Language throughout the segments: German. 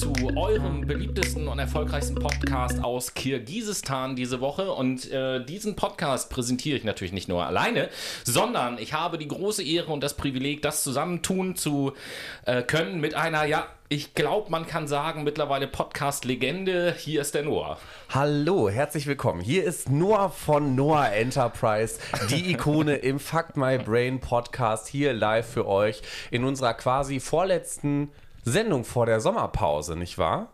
zu eurem beliebtesten und erfolgreichsten Podcast aus Kirgisistan diese Woche. Und äh, diesen Podcast präsentiere ich natürlich nicht nur alleine, sondern ich habe die große Ehre und das Privileg, das zusammentun zu äh, können mit einer, ja, ich glaube, man kann sagen, mittlerweile Podcast-Legende. Hier ist der Noah. Hallo, herzlich willkommen. Hier ist Noah von Noah Enterprise, die Ikone im Fuck My Brain Podcast, hier live für euch in unserer quasi vorletzten Sendung vor der Sommerpause, nicht wahr?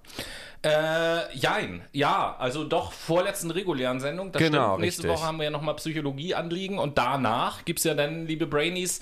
Äh, jein, ja, also doch vorletzten regulären Sendung. Das Genau, stimmt. Nächste richtig. Woche haben wir ja nochmal Psychologie anliegen und danach gibt es ja dann, liebe Brainies,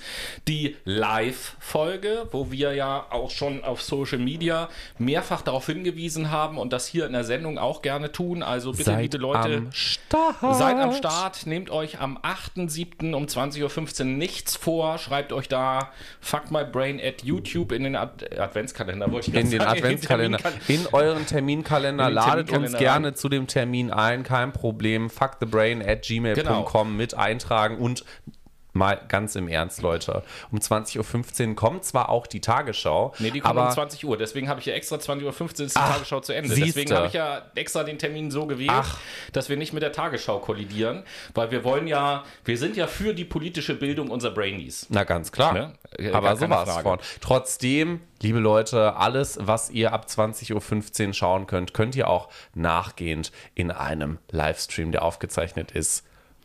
die Live-Folge, wo wir ja auch schon auf Social Media mehrfach darauf hingewiesen haben und das hier in der Sendung auch gerne tun. Also bitte, liebe Leute, am Start. Seid am Start, nehmt euch am 8.7. um 20.15 Uhr nichts vor, schreibt euch da Fuck My Brain at YouTube in den Ad Adventskalender, wollte ich In den sagen, Adventskalender, in euren Terminkalender, ladet uns Terminkalender gerne rein. zu dem Termin ein, kein Problem. Fuckthebrain at gmail.com Genau. mit eintragen und mal ganz im Ernst, Leute. Um 20.15 Uhr kommt zwar auch die Tagesschau, Nee, die kommen aber um 20 Uhr. Deswegen habe ich ja extra 20.15 Uhr ist die Ach, Tagesschau zu Ende. siehste. Deswegen habe ich ja extra den Termin so gewählt, Ach. dass wir nicht mit der Tagesschau kollidieren. Weil wir wollen ja, wir sind ja für die politische Bildung unserer Brainies. Na, ganz klar. Ne? Äh, Aber keine sowas Frage. von. Trotzdem, liebe Leute, alles, was ihr ab 20.15 Uhr schauen könnt, könnt ihr auch nachgehend in einem Livestream, der aufgezeichnet ist,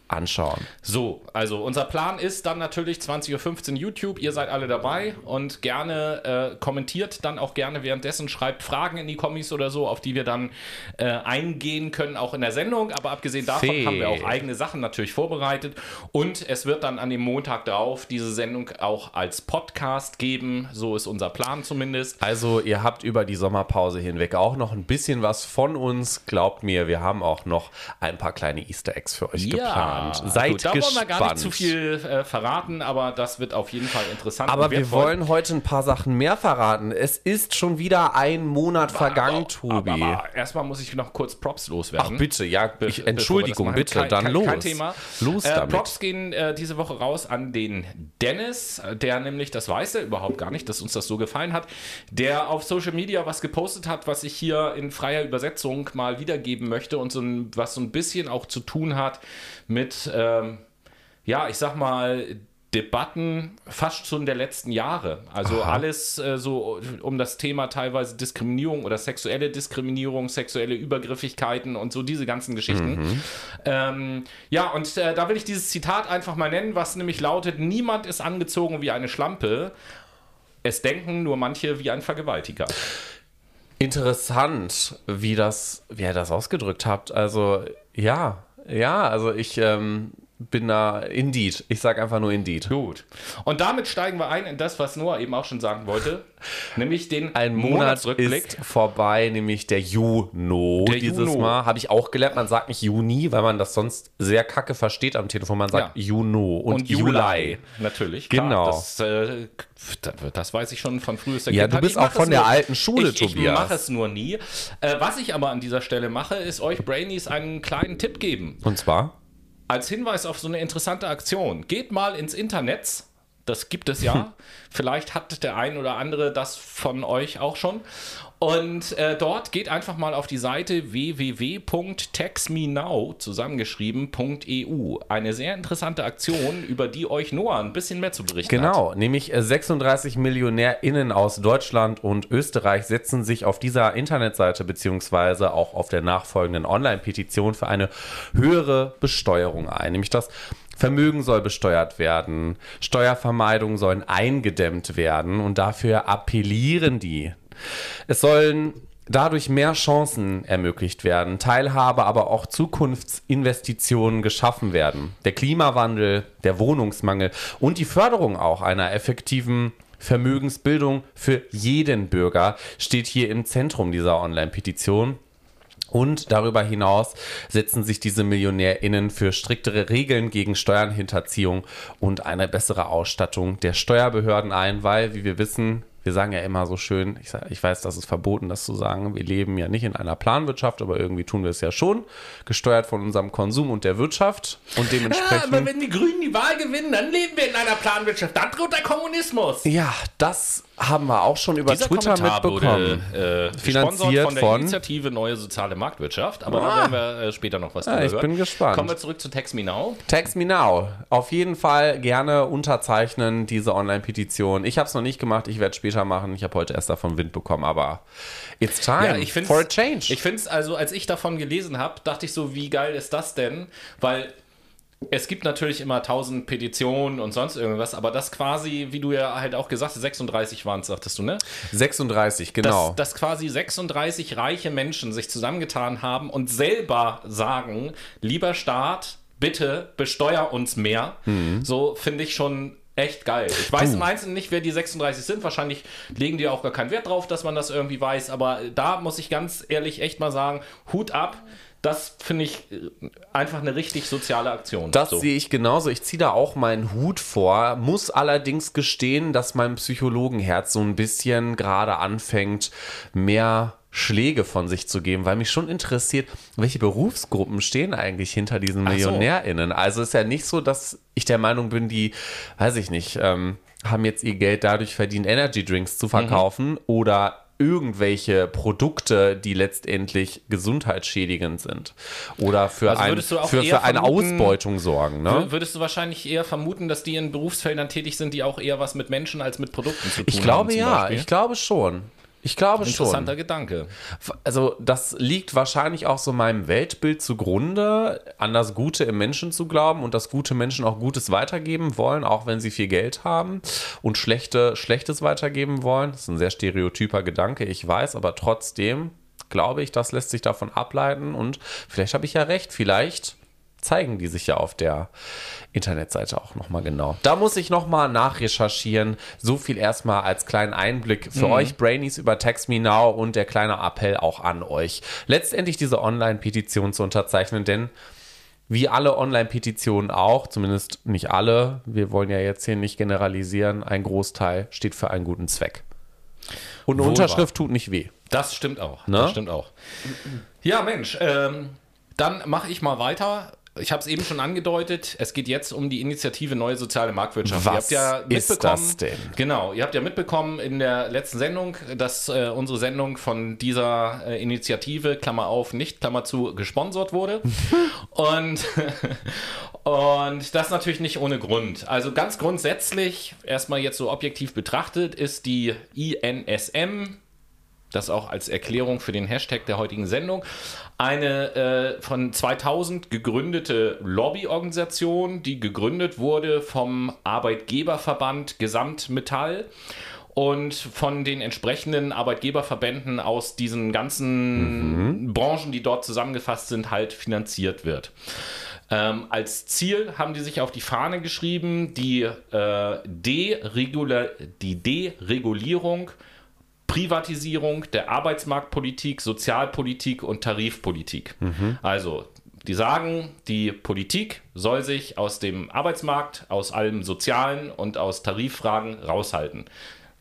anschauen. So, also unser Plan ist dann natürlich 20.15 Uhr YouTube. Ihr seid alle dabei und gerne äh, kommentiert dann auch gerne währenddessen, schreibt Fragen in die Kommis oder so, auf die wir dann äh, eingehen können, auch in der Sendung. Aber abgesehen davon Fee. haben wir auch eigene Sachen natürlich vorbereitet. Und es wird dann an dem Montag drauf diese Sendung auch als Podcast geben. So ist unser Plan zumindest. Also, ihr habt über die Sommerpause hinweg auch noch ein bisschen was von uns. Glaubt mir, wir haben auch noch ein paar kleine Easter Eggs für euch geplant. Seid gut, da gespannt. wollen wir gar nicht zu viel äh, verraten, aber das wird auf jeden Fall interessant. Aber wir wollen heute ein paar Sachen mehr verraten. Es ist schon wieder ein Monat vergangen, Tobi. Aber, aber erstmal muss ich noch kurz Props loswerden. Ach bitte, ja, ich, Entschuldigung, bitte, Kein- dann kein, los. Kein Thema. Los äh, damit. Props gehen äh, diese Woche raus an den Dennis, der nämlich, das weiß er überhaupt gar nicht, dass uns das so gefallen hat, der auf Social Media was gepostet hat, was ich hier in freier Übersetzung mal wiedergeben möchte und so ein, was so ein bisschen auch zu tun hat mit, ähm, ja, ich sag mal, Debatten fast schon der letzten Jahre. Also alles äh, so um das Thema teilweise Diskriminierung oder sexuelle Diskriminierung, sexuelle Übergriffigkeiten und so diese ganzen Geschichten. Ähm, ja, und äh, da will ich dieses Zitat einfach mal nennen, was nämlich lautet, niemand ist angezogen wie eine Schlampe. Es denken nur manche wie ein Vergewaltiger. Interessant, wie das, wie ihr das ausgedrückt habt. Also, ja, ja, also ich ähm, bin da indeed. Ich sag einfach nur indeed. Gut. Und damit steigen wir ein in das, was Noah eben auch schon sagen wollte, nämlich den Ein Monat Monatsrückblick. ist vorbei, nämlich der Juno. Der Dieses Juno. Mal habe ich auch gelernt, man sagt nicht Juni, weil man das sonst sehr kacke versteht am Telefon. Man sagt Ja. Juno und, und Juli. Natürlich. Klar, Genau. Das, äh, das, weiß ich schon von frühester Ja, du bist Ich mach auch von es der alten Schule, ich, Ich Tobias. mache es nur nie. Äh, was ich aber an dieser Stelle mache, ist euch Brainies einen kleinen Tipp geben. Und zwar? Als Hinweis auf so eine interessante Aktion. Geht mal ins Internet. Das gibt es ja. Vielleicht hat der ein oder andere das von euch auch schon. Und äh, dort geht einfach mal auf die Seite www.taxmenow zusammengeschrieben.eu. Eine sehr interessante Aktion, über die euch Noah ein bisschen mehr zu berichten hat. Genau, nämlich äh, 36 MillionärInnen aus Deutschland und Österreich setzen sich auf dieser Internetseite beziehungsweise auch auf der nachfolgenden Online-Petition für eine höhere Besteuerung ein. Nämlich das Vermögen soll besteuert werden, Steuervermeidungen sollen eingedämmt werden und dafür appellieren die. Es sollen dadurch mehr Chancen ermöglicht werden, Teilhabe, aber auch Zukunftsinvestitionen geschaffen werden. Der Klimawandel, der Wohnungsmangel und die Förderung auch einer effektiven Vermögensbildung für jeden Bürger steht hier im Zentrum dieser Online-Petition. Und darüber hinaus setzen sich diese MillionärInnen für striktere Regeln gegen Steuernhinterziehung und eine bessere Ausstattung der Steuerbehörden ein, weil, wie wir wissen, wir sagen ja immer so schön, ich, sag, ich weiß, das ist verboten, das zu sagen, wir leben ja nicht in einer Planwirtschaft, aber irgendwie tun wir es ja schon, gesteuert von unserem Konsum und der Wirtschaft und Ja, dementsprechend... aber wenn die Grünen die Wahl gewinnen, dann leben wir in einer Planwirtschaft. Dann droht der Kommunismus. Ja, das haben wir auch schon über Dieser Twitter Kommentar mitbekommen. Wurde, äh, Finanziert von der von- Initiative Neue Soziale Marktwirtschaft. Aber Ah. da werden wir äh, später noch was Ja, drüber ich hören. bin gespannt. Kommen wir zurück zu Text Me Now. Text me now. Auf jeden Fall gerne unterzeichnen, diese Online-Petition. Ich habe es noch nicht gemacht, ich werde es später machen. Ich habe heute erst davon Wind bekommen, aber it's time Ja, ich find's, for a change. Ich finde es, also als ich davon gelesen habe, dachte ich so, wie geil ist das denn? Weil es gibt natürlich immer tausend Petitionen und sonst irgendwas, aber das quasi, wie du ja halt auch gesagt hast, 36 waren es, sagtest du, ne? 36, Dass, genau. dass quasi 36 reiche Menschen sich zusammengetan haben und selber sagen, lieber Staat, bitte besteuer uns mehr. Mhm. So finde ich schon echt geil. Ich weiß im Einzelnen nicht, wer die 36 sind. Wahrscheinlich legen die auch gar keinen Wert drauf, dass man das irgendwie weiß. Aber da muss ich ganz ehrlich echt mal sagen, Hut ab. Das finde ich äh, einfach eine richtig soziale Aktion. Das So. sehe ich genauso. Ich ziehe da auch meinen Hut vor, muss allerdings gestehen, dass mein Psychologenherz so ein bisschen gerade anfängt, mehr Schläge von sich zu geben, weil mich schon interessiert, welche Berufsgruppen stehen eigentlich hinter diesen Ach so. MillionärInnen. Also ist ja nicht so, dass ich der Meinung bin, die, weiß ich nicht, ähm, haben jetzt ihr Geld dadurch verdient, Energy Drinks zu verkaufen oder irgendwelche Produkte, die letztendlich gesundheitsschädigend sind oder für, Also ein, für, für eine Ausbeutung sorgen. Ne? Wür- Würdest du wahrscheinlich eher vermuten, dass die in Berufsfeldern tätig sind, die auch eher was mit Menschen als mit Produkten zu tun Ich glaube haben? ja, Beispiel? ich glaube schon. Ich glaube Interessanter schon. Gedanke. Also das liegt wahrscheinlich auch so meinem Weltbild zugrunde, an das Gute im Menschen zu glauben und dass gute Menschen auch Gutes weitergeben wollen, auch wenn sie viel Geld haben und schlechte Schlechtes weitergeben wollen. Das ist ein sehr stereotyper Gedanke, ich weiß, aber trotzdem glaube ich, das lässt sich davon ableiten und vielleicht habe ich ja recht, vielleicht zeigen die sich ja auf der Internetseite auch nochmal genau. Da muss ich nochmal nachrecherchieren. So viel erstmal als kleinen Einblick für euch Brainies über Text Me Now und der kleine Appell auch an euch. Letztendlich diese Online-Petition zu unterzeichnen, denn wie alle Online-Petitionen auch, zumindest nicht alle, wir wollen ja jetzt hier nicht generalisieren, ein Großteil steht für einen guten Zweck. Und eine Unterschrift tut nicht weh. Das stimmt auch. Ne? Das stimmt auch. Ja, Mensch, ähm, dann mache ich mal weiter. Ich habe es eben schon angedeutet. Es geht jetzt um die Initiative Neue Soziale Marktwirtschaft. Was ihr habt ja ist das denn? Genau, ihr habt ja mitbekommen in der letzten Sendung, dass äh, unsere Sendung von dieser äh, Initiative, Klammer auf, nicht, Klammer zu, gesponsert wurde. und, und das natürlich nicht ohne Grund. Also ganz grundsätzlich, erstmal jetzt so objektiv betrachtet, ist die INSM, das auch als Erklärung für den Hashtag der heutigen Sendung, eine äh, von 2000 gegründete Lobbyorganisation, die gegründet wurde vom Arbeitgeberverband Gesamtmetall und von den entsprechenden Arbeitgeberverbänden aus diesen ganzen Branchen, die dort zusammengefasst sind, halt finanziert wird. Ähm, als Ziel haben die sich auf die Fahne geschrieben, die, äh, Deregula die Deregulierung Privatisierung der Arbeitsmarktpolitik, Sozialpolitik und Tarifpolitik. Also, die sagen, die Politik soll sich aus dem Arbeitsmarkt, aus allem Sozialen und aus Tariffragen raushalten.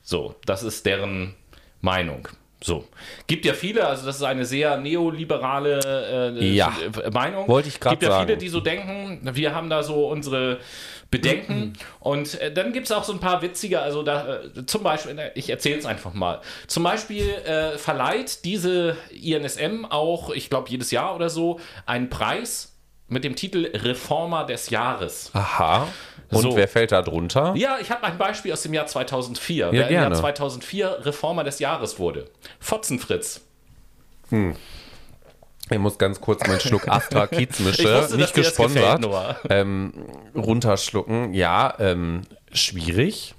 So, das ist deren Meinung. So. Gibt ja viele, also das ist eine sehr neoliberale äh, Ja. Meinung. Wollte ich grad Gibt ja sagen. viele, die so denken, wir haben da so unsere Bedenken. Und äh, dann gibt es auch so ein paar witzige, also da äh, zum Beispiel, ich erzähle es einfach mal. Zum Beispiel äh, verleiht diese INSM auch, ich glaube jedes Jahr oder so, einen Preis mit dem Titel Reformer des Jahres. Aha. Und So. wer fällt da drunter? Ja, ich habe ein Beispiel aus dem Jahr 2004. Ja, wer im gerne. Jahr 2004 Reformer des Jahres wurde. Fotzenfritz. Ich muss ganz kurz meinen Schluck Astra Kiezmische, wusste, nicht gefällt, gesponsert, Noah. ähm, runterschlucken. Ja, ähm, schwierig.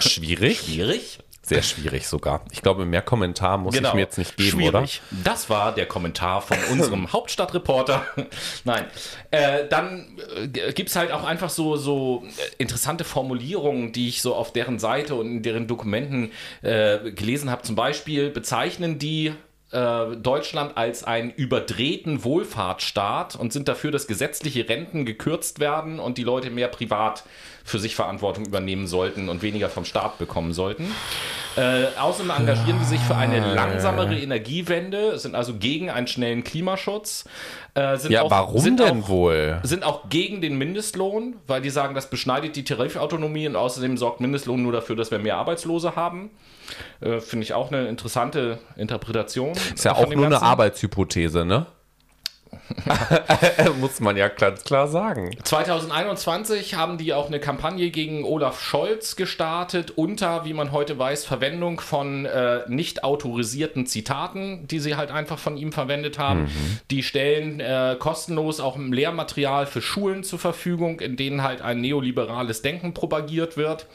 Schwierig. Schwierig. Sehr schwierig sogar. Ich glaube, mehr Kommentar muss ich mir jetzt nicht geben, Genau. Schwierig. Das war der Kommentar von unserem Hauptstadtreporter. Nein. Äh, dann äh, gibt es halt auch einfach so, so äh, interessante Formulierungen, die ich so auf deren Seite und in deren Dokumenten äh, gelesen habe. Zum Beispiel bezeichnen die Deutschland als einen überdrehten Wohlfahrtsstaat und sind dafür, dass gesetzliche Renten gekürzt werden und die Leute mehr privat für sich Verantwortung übernehmen sollten und weniger vom Staat bekommen sollten. Äh, außerdem engagieren die sich für eine langsamere Energiewende, sind also gegen einen schnellen Klimaschutz. Äh, sind Ja, auch, warum denn auch, wohl? Sind auch gegen den Mindestlohn, weil die sagen, das beschneidet die Tarifautonomie und außerdem sorgt Mindestlohn nur dafür, dass wir mehr Arbeitslose haben. Äh, Finde ich auch eine interessante Interpretation. Ist ja auch nur eine Ganzen. Arbeitshypothese, ne? Muss man ja ganz klar sagen. 2021 haben die auch eine Kampagne gegen Olaf Scholz gestartet, unter, wie man heute weiß, Verwendung von äh, nicht autorisierten Zitaten, die sie halt einfach von ihm verwendet haben. Die stellen äh, kostenlos auch Lehrmaterial für Schulen zur Verfügung, in denen halt ein neoliberales Denken propagiert wird.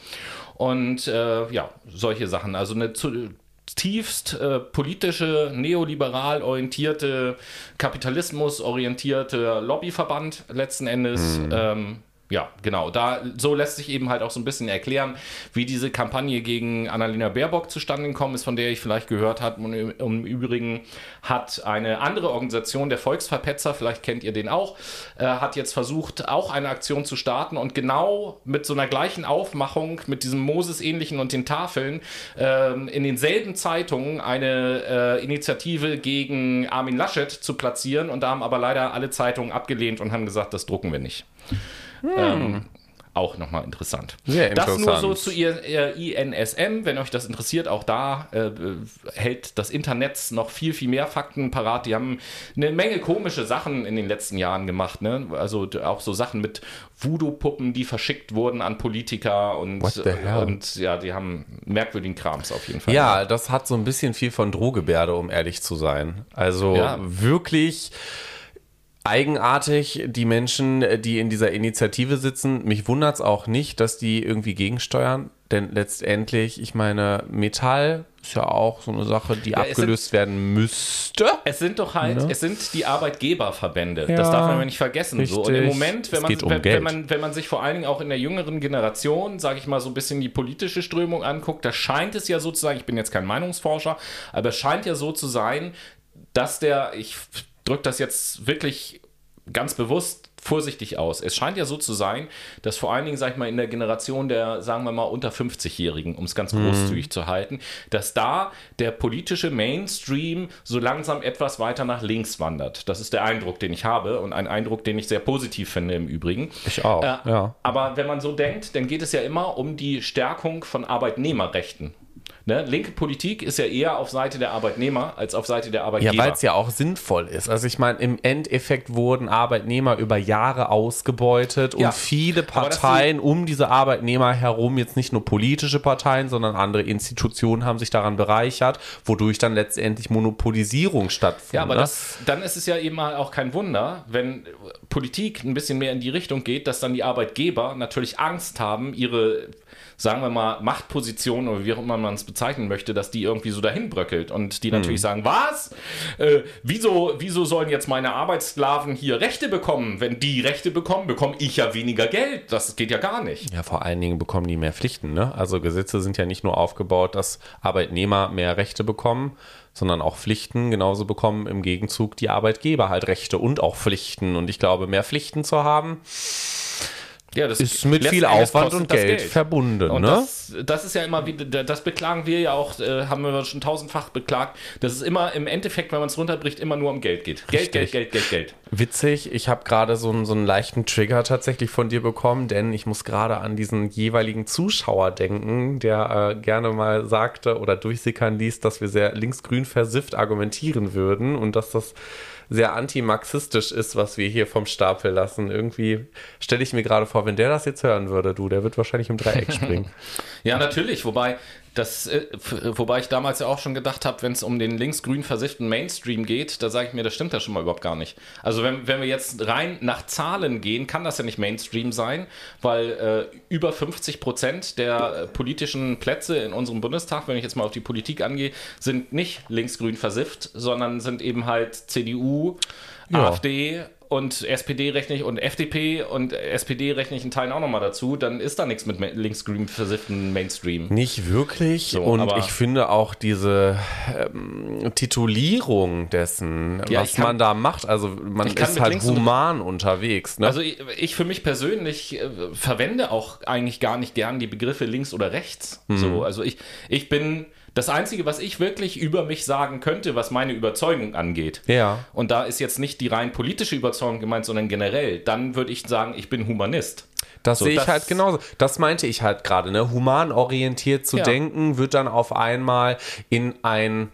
Und äh, ja, solche Sachen. Also eine zu, tiefst äh, politische, neoliberal orientierte, kapitalismus orientierte Lobbyverband letzten Endes. Ähm, ja, genau. Da so lässt sich eben halt auch so ein bisschen erklären, wie diese Kampagne gegen Annalena Baerbock zustande gekommen ist, von der ich vielleicht gehört habe. Und im, Übrigen hat eine andere Organisation, der Volksverpetzer, vielleicht kennt ihr den auch, äh, hat jetzt versucht, auch eine Aktion zu starten und genau mit so einer gleichen Aufmachung, mit diesem Moses-ähnlichen und den Tafeln, ähm, in denselben Zeitungen eine äh, Initiative gegen Armin Laschet zu platzieren. Und da haben aber leider alle Zeitungen abgelehnt und haben gesagt, das drucken wir nicht. Ähm, auch nochmal interessant. Sehr Das nur interessant. so zu ihr, ihr INSM. Wenn euch das interessiert, auch da äh, hält das Internet noch viel, viel mehr Fakten parat. Die haben eine Menge komische Sachen in den letzten Jahren gemacht. Ne? Also auch so Sachen mit Voodoo-Puppen, die verschickt wurden an Politiker und, hell? und ja, die haben merkwürdigen Krams auf jeden Fall. Ja, das hat so ein bisschen viel von Drohgebärde, um ehrlich zu sein. Also Ja. wirklich eigenartig, die Menschen, die in dieser Initiative sitzen. Mich wundert es auch nicht, dass die irgendwie gegensteuern. Denn letztendlich, ich meine, Metall ist ja auch so eine Sache, die sind- abgelöst werden müsste. Es sind doch halt, Ne? es sind die Arbeitgeberverbände. Ja, das darf man ja nicht vergessen. So. Und im. Moment, wenn man, um wenn, wenn, man, wenn man sich vor allen Dingen auch in der jüngeren Generation, sage ich mal, so ein bisschen die politische Strömung anguckt, da scheint es ja so zu sein, ich bin jetzt kein Meinungsforscher, aber es scheint ja so zu sein, dass der, ich drücke das jetzt wirklich ganz bewusst vorsichtig aus. Es scheint ja so zu sein, dass vor allen Dingen, sag ich mal, in der Generation der, sagen wir mal, unter 50-Jährigen, um es ganz großzügig zu halten, dass da der politische Mainstream so langsam etwas weiter nach links wandert. Das ist der Eindruck, den ich habe und ein Eindruck, den ich sehr positiv finde im Übrigen. Ich auch, Äh, ja. Aber wenn man so denkt, dann geht es ja immer um die Stärkung von Arbeitnehmerrechten. Ne? Linke Politik ist ja eher auf Seite der Arbeitnehmer als auf Seite der Arbeitgeber. Ja, weil es ja auch sinnvoll ist. Also ich meine, im Endeffekt wurden Arbeitnehmer über Jahre ausgebeutet Ja, und viele Parteien um diese Arbeitnehmer herum, jetzt nicht nur politische Parteien, sondern andere Institutionen haben sich daran bereichert, wodurch dann letztendlich Monopolisierung stattfindet. Ja, aber ne? das, dann ist es ja eben mal auch kein Wunder, wenn Politik ein bisschen mehr in die Richtung geht, dass dann die Arbeitgeber natürlich Angst haben, ihre, sagen wir mal, Machtposition oder wie auch immer man es bezeichnen möchte, dass die irgendwie so dahin bröckelt und die natürlich sagen, was? Äh, wieso, wieso sollen jetzt meine Arbeitssklaven hier Rechte bekommen? Wenn die Rechte bekommen, bekomme ich ja weniger Geld. Das geht ja gar nicht. Ja, vor allen Dingen bekommen die mehr Pflichten. Ne? Also Gesetze sind ja nicht nur aufgebaut, dass Arbeitnehmer mehr Rechte bekommen, sondern auch Pflichten. Genauso bekommen im Gegenzug die Arbeitgeber halt Rechte und auch Pflichten. Und ich glaube, mehr Pflichten zu haben, Ja, das ist mit viel Aufwand und das Geld, verbunden. Und ne? das, das ist ja immer wieder, das beklagen wir ja auch, äh, haben wir schon tausendfach beklagt, dass es immer im Endeffekt, wenn man es runterbricht, immer nur um Geld geht. Geld, Geld, Geld, Geld, Geld. Witzig, ich habe gerade so, einen- so einen leichten Trigger tatsächlich von dir bekommen, denn ich muss gerade an diesen jeweiligen Zuschauer denken, der äh, gerne mal sagte oder durchsickern ließ, dass wir sehr linksgrün versifft argumentieren würden und dass das sehr antimarxistisch ist, was wir hier vom Stapel lassen. Irgendwie stelle ich mir gerade vor, wenn der das jetzt hören würde, du, der wird wahrscheinlich im Dreieck springen. Ja, natürlich, wobei das, äh, f- wobei ich damals ja auch schon gedacht habe, wenn es um den linksgrün versifften Mainstream geht, da sage ich mir, das stimmt ja schon mal überhaupt gar nicht. Also wenn, wenn wir jetzt rein nach Zahlen gehen, kann das ja nicht Mainstream sein, weil äh, über 50 Prozent der äh, politischen Plätze in unserem Bundestag, wenn ich jetzt mal auf die Politik angehe, sind nicht linksgrün versifft, sondern sind eben halt CDU, Ja. AfD und SPD rechne ich und FDP und SPD rechne ich in Teilen auch nochmal dazu, dann ist da nichts mit linksgrün versifften Mainstream. Nicht wirklich. So, und ich finde auch diese ähm, Titulierung dessen, Ja, was kann- man da macht, also man ist halt links und- human unterwegs. Ne? Also ich, ich für mich persönlich äh, verwende auch eigentlich gar nicht gern die Begriffe links oder rechts. Mhm. So, also ich, ich bin das Einzige, was ich wirklich über mich sagen könnte, was meine Überzeugung angeht. Ja. Und da ist jetzt nicht die rein politische Überzeugung gemeint, sondern generell. Dann würde ich sagen, ich bin Humanist. Das So, sehe ich das- halt genauso. Das meinte ich halt gerade. Ne? Humanorientiert zu Ja. denken, wird dann auf einmal in ein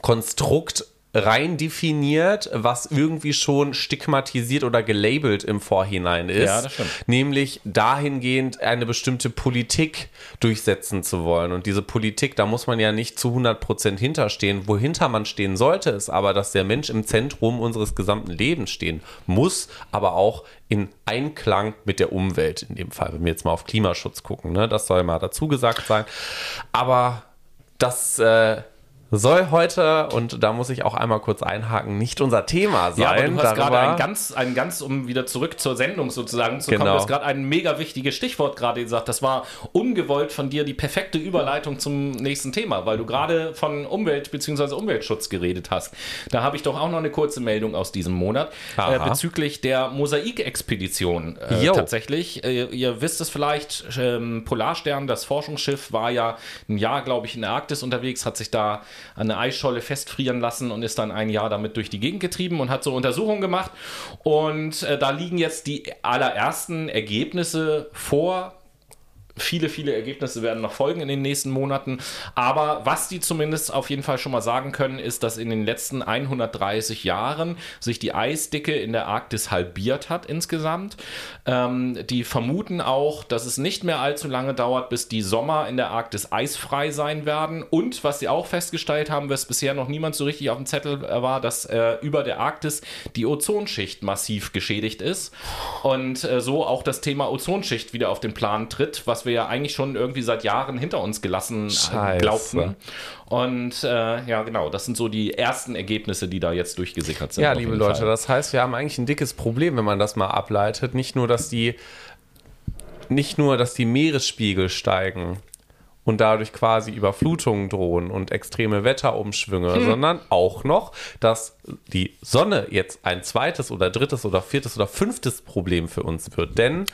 Konstrukt rein definiert, was irgendwie schon stigmatisiert oder gelabelt im Vorhinein ist. Ja, das stimmt. Nämlich dahingehend eine bestimmte Politik durchsetzen zu wollen. Und diese Politik, da muss man ja nicht zu 100% hinterstehen. Wohinter man stehen sollte, ist aber, dass der Mensch im Zentrum unseres gesamten Lebens stehen muss, aber auch in Einklang mit der Umwelt in dem Fall, wenn wir jetzt mal auf Klimaschutz gucken. Ne? Das soll mal dazu gesagt sein. Aber das äh, soll heute, und da muss ich auch einmal kurz einhaken, nicht unser Thema sein. Ja, aber du hast gerade ein ganz, ein ganz, um wieder zurück zur Sendung sozusagen zu kommen, Genau. du hast gerade ein mega wichtiges Stichwort gerade gesagt. Das war ungewollt von dir die perfekte Überleitung zum nächsten Thema, weil du gerade von Umwelt bzw. Umweltschutz geredet hast. Da habe ich doch auch noch eine kurze Meldung aus diesem Monat äh, bezüglich der Mosaikexpedition. Äh, tatsächlich, äh, ihr wisst es vielleicht, ähm, Polarstern, das Forschungsschiff, war ja ein Jahr, glaube ich, in der Arktis unterwegs, hat sich da an der Eisscholle festfrieren lassen und ist dann ein Jahr damit durch die Gegend getrieben und hat so Untersuchungen gemacht. Und äh, da liegen jetzt die allerersten Ergebnisse vor. Viele, viele Ergebnisse werden noch folgen in den nächsten Monaten. Aber was die zumindest auf jeden Fall schon mal sagen können, ist, dass in den letzten 130 Jahren sich die Eisdicke in der Arktis halbiert hat insgesamt. Ähm, die vermuten auch, dass es nicht mehr allzu lange dauert, bis die Sommer in der Arktis eisfrei sein werden. Und was sie auch festgestellt haben, was bisher noch niemand so richtig auf dem Zettel war, dass äh, über der Arktis die Ozonschicht massiv geschädigt ist. Und äh, so auch das Thema Ozonschicht wieder auf den Plan tritt, was wir ja eigentlich schon irgendwie seit Jahren hinter uns gelassen Scheiße. glaubten. Und äh, ja, genau, das sind so die ersten Ergebnisse, die da jetzt durchgesickert sind. Ja, liebe Leute, Fall. das heißt, wir haben eigentlich ein dickes Problem, wenn man das mal ableitet. Nicht nur, dass die, nicht nur, dass die Meeresspiegel steigen und dadurch quasi Überflutungen drohen und extreme Wetterumschwünge, Hm. sondern auch noch, dass die Sonne jetzt ein zweites oder drittes oder viertes oder fünftes Problem für uns wird. Denn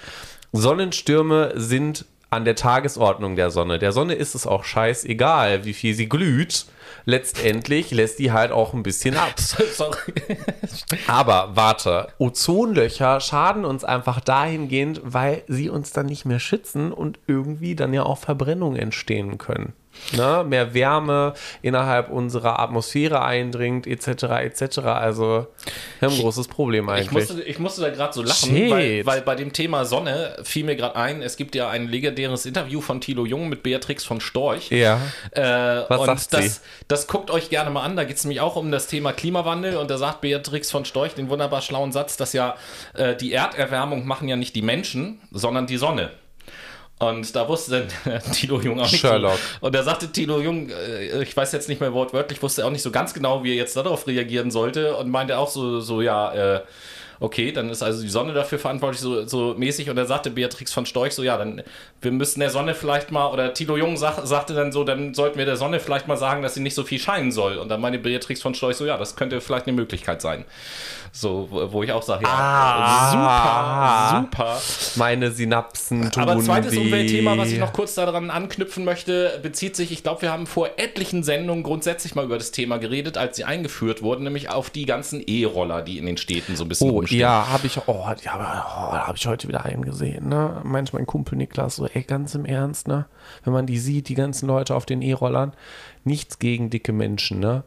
Sonnenstürme sind an der Tagesordnung der Sonne. Der Sonne ist es auch scheißegal, wie viel sie glüht. Letztendlich lässt die halt auch ein bisschen ab. Sorry. Aber warte, Ozonlöcher schaden uns einfach dahingehend, weil sie uns dann nicht mehr schützen und irgendwie dann ja auch Verbrennungen entstehen können. Ne? Mehr Wärme innerhalb unserer Atmosphäre eindringt, etc. etc. Also wir haben ein großes Problem Ich eigentlich. musste, ich musste da gerade so lachen, weil, weil bei dem Thema Sonne fiel mir gerade ein, es gibt ja ein legendäres Interview von Thilo Jung mit Beatrix von Storch. ja. Äh, Was und sagt das, sie? das guckt euch gerne mal an. Da geht es nämlich auch um das Thema Klimawandel. Und da sagt Beatrix von Storch den wunderbar schlauen Satz, dass ja äh, die Erderwärmung machen ja nicht die Menschen, sondern die Sonne. Und da wusste dann Thilo Jung auch nicht Sherlock. so. Und da sagte Thilo Jung, äh, ich weiß jetzt nicht mehr wortwörtlich, wusste auch nicht so ganz genau, wie er jetzt darauf reagieren sollte. Und meinte auch so, so ja, äh, okay, dann ist also die Sonne dafür verantwortlich, so, so mäßig. Und dann sagte Beatrix von Storch so, ja, dann, wir müssten der Sonne vielleicht mal, oder Thilo Jung sag, sagte dann so, dann sollten wir der Sonne vielleicht mal sagen, dass sie nicht so viel scheinen soll. Und dann meinte Beatrix von Storch so, ja, das könnte vielleicht eine Möglichkeit sein. So, wo ich auch sage, ja, Ah. super, super. Meine Synapsen tun Aber zweites. Umweltthema, was ich noch kurz daran anknüpfen möchte, bezieht sich, ich glaube, wir haben vor etlichen Sendungen grundsätzlich mal über das Thema geredet, als sie eingeführt wurden, nämlich auf die ganzen E-Roller, die in den Städten so ein bisschen Oh, rumstehen. ja, habe ich, oh, ja, oh, habe ich heute wieder einen gesehen, ne? Meint mein Kumpel Niklas so, ey, ganz im Ernst, ne? Wenn man die sieht, die ganzen Leute auf den E-Rollern, nichts gegen dicke Menschen, ne?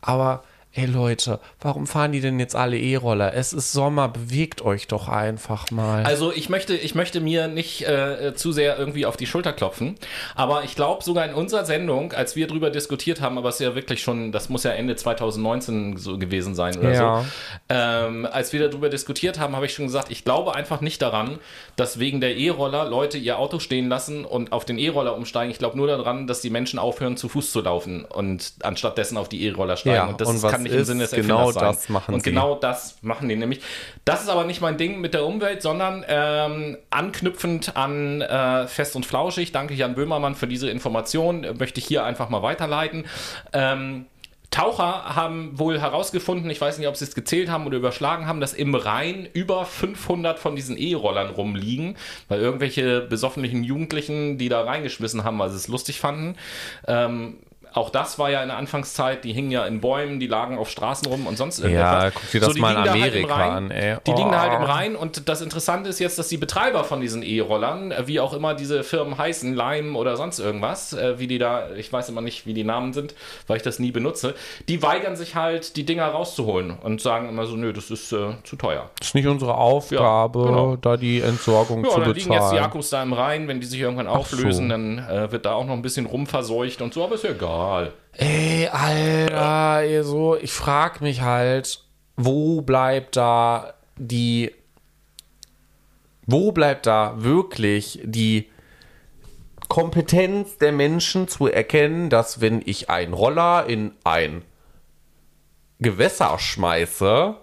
Aber, ey Leute, warum fahren die denn jetzt alle E-Roller? Es ist Sommer, bewegt euch doch einfach mal. Also ich möchte, ich möchte mir nicht äh, zu sehr irgendwie auf die Schulter klopfen, aber ich glaube sogar in unserer Sendung, als wir drüber diskutiert haben, aber es ist ja wirklich schon, das muss ja Ende 2019 so gewesen sein oder Ja. so, ähm, als wir darüber diskutiert haben, habe ich schon gesagt, ich glaube einfach nicht daran, dass wegen der E-Roller Leute ihr Auto stehen lassen und auf den E-Roller umsteigen. Ich glaube nur daran, dass die Menschen aufhören, zu Fuß zu laufen und anstatt dessen auf die E-Roller steigen. Ja, und das und was kann nicht im Sinne des genau Erfinders sein. das machen Und sie. genau das machen die nämlich. Das ist aber nicht mein Ding mit der Umwelt, sondern ähm, anknüpfend an äh, Fest und Flauschig. Danke Jan Böhmermann für diese Information. Möchte ich hier einfach mal weiterleiten. Ähm, Taucher haben wohl herausgefunden, ich weiß nicht, ob sie es gezählt haben oder überschlagen haben, dass im Rhein über 500 von diesen E-Rollern rumliegen, weil irgendwelche besoffenen Jugendlichen, die da reingeschmissen haben, weil sie es lustig fanden. Ähm, auch das war ja in der Anfangszeit, die hingen ja in Bäumen, die lagen auf Straßen rum und sonst irgendetwas. Ja, guck dir das die mal in halt im Amerika Rhein. an, ey. Die liegen da halt im Oh. Rhein und das Interessante ist jetzt, dass die Betreiber von diesen E-Rollern, äh, wie auch immer diese Firmen heißen, Lime oder sonst irgendwas, äh, wie die da, ich weiß immer nicht, wie die Namen sind, weil ich das nie benutze, die weigern sich halt, die Dinger rauszuholen und sagen immer so, nö, das ist äh, zu teuer. Das ist nicht unsere Aufgabe, Ja, genau. da die Entsorgung Ja, zu dann liegen jetzt die bezahlen. Akkus da im Rhein, wenn die sich irgendwann so. auflösen, dann äh, wird da auch noch ein bisschen rumverseucht und so, aber ist ja egal. Ey, Alter, ey, so, ich frag mich halt, wo bleibt da die, wo bleibt da wirklich die Kompetenz der Menschen zu erkennen, dass wenn ich einen Roller in ein Gewässer schmeiße,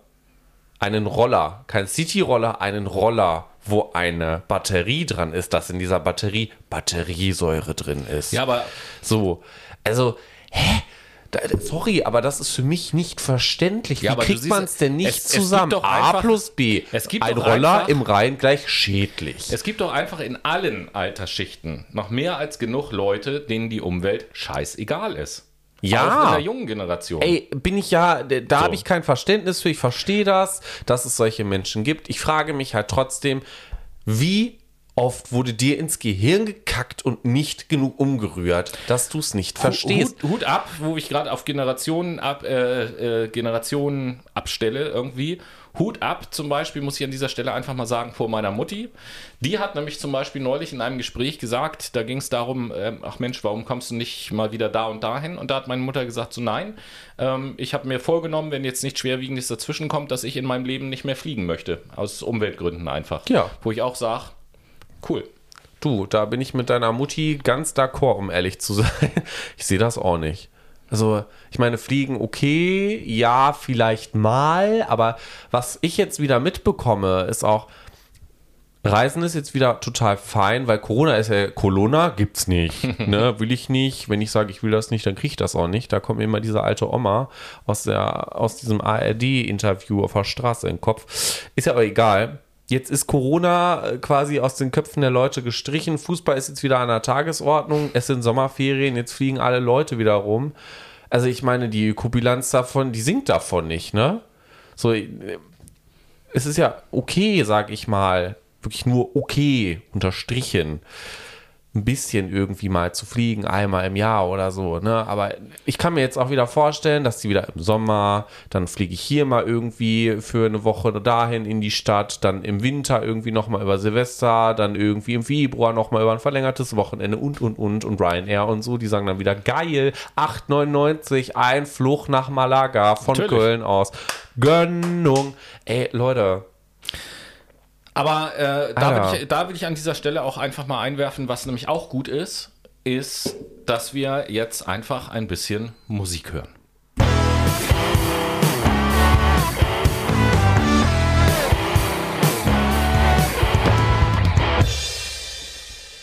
einen Roller, kein City-Roller, einen Roller, wo eine Batterie dran ist, dass in dieser Batterie Batteriesäure drin ist. Ja, aber So, also, hä? Sorry, aber das ist für mich nicht verständlich. Wie kriegt man es denn nicht es- es gibt zusammen? doch A einfach- plus B. es gibt Ein Roller einfach- im Rhein gleich schädlich. Es gibt doch einfach in allen Altersschichten noch mehr als genug Leute, denen die Umwelt scheißegal ist. Ja. Auch in der jungen Generation. Ey, bin ich ja, da da So. habe ich kein Verständnis für. Ich verstehe das, dass es solche Menschen gibt. Ich frage mich halt trotzdem, wie oft wurde dir ins Gehirn gekackt und nicht genug umgerührt, dass du es nicht verstehst? Hut, Hut ab, wo ich gerade auf Generationen ab, äh, äh, Generationen abstelle irgendwie. Hut ab, zum Beispiel, muss ich an dieser Stelle einfach mal sagen, vor meiner Mutti. Die hat nämlich zum Beispiel neulich in einem Gespräch gesagt, da ging es darum, ähm, ach Mensch, warum kommst du nicht mal wieder da und dahin? Und da hat meine Mutter gesagt, so nein, ähm, ich habe mir vorgenommen, wenn jetzt nichts Schwerwiegendes dazwischen kommt, dass ich in meinem Leben nicht mehr fliegen möchte. Aus Umweltgründen einfach. Ja. Wo ich auch sage, cool. Du, da bin ich mit deiner Mutti ganz d'accord, um ehrlich zu sein. Ich sehe das auch nicht. Also, ich meine, Fliegen okay, ja, vielleicht mal, aber was ich jetzt wieder mitbekomme, ist auch, Reisen ist jetzt wieder total fein, weil Corona ist ja, Corona gibt's nicht, ne, will ich nicht. Wenn ich sage, ich will das nicht, dann kriege ich das auch nicht. Da kommt mir immer diese alte Oma aus, der, aus diesem ARD-Interview auf der Straße in den Kopf. Ist ja aber egal. Jetzt ist Corona äh, quasi aus den Köpfen der Leute gestrichen. Fußball ist jetzt wieder an der Tagesordnung. Es sind Sommerferien. Jetzt fliegen alle Leute wieder rum. Also ich meine, die Ökobilanz davon, die sinkt davon nicht, ne? So, äh, es ist ja okay, sag ich mal, wirklich nur okay, unterstrichen, ein bisschen irgendwie mal zu fliegen, einmal im Jahr oder so, ne? Aber ich kann mir jetzt auch wieder vorstellen, dass die wieder im Sommer, dann fliege ich hier mal irgendwie für eine Woche dahin in die Stadt, dann im Winter irgendwie nochmal über Silvester, dann irgendwie im Februar nochmal über ein verlängertes Wochenende und, und, und, und Ryanair und so, die sagen dann wieder, geil, 8,99, ein Flug nach Malaga von Natürlich. Köln aus. Gönnung. Ey, Leute, Aber äh, da, Alter. will ich, da will ich an dieser Stelle auch einfach mal einwerfen, was nämlich auch gut ist, ist, dass wir jetzt einfach ein bisschen Musik hören.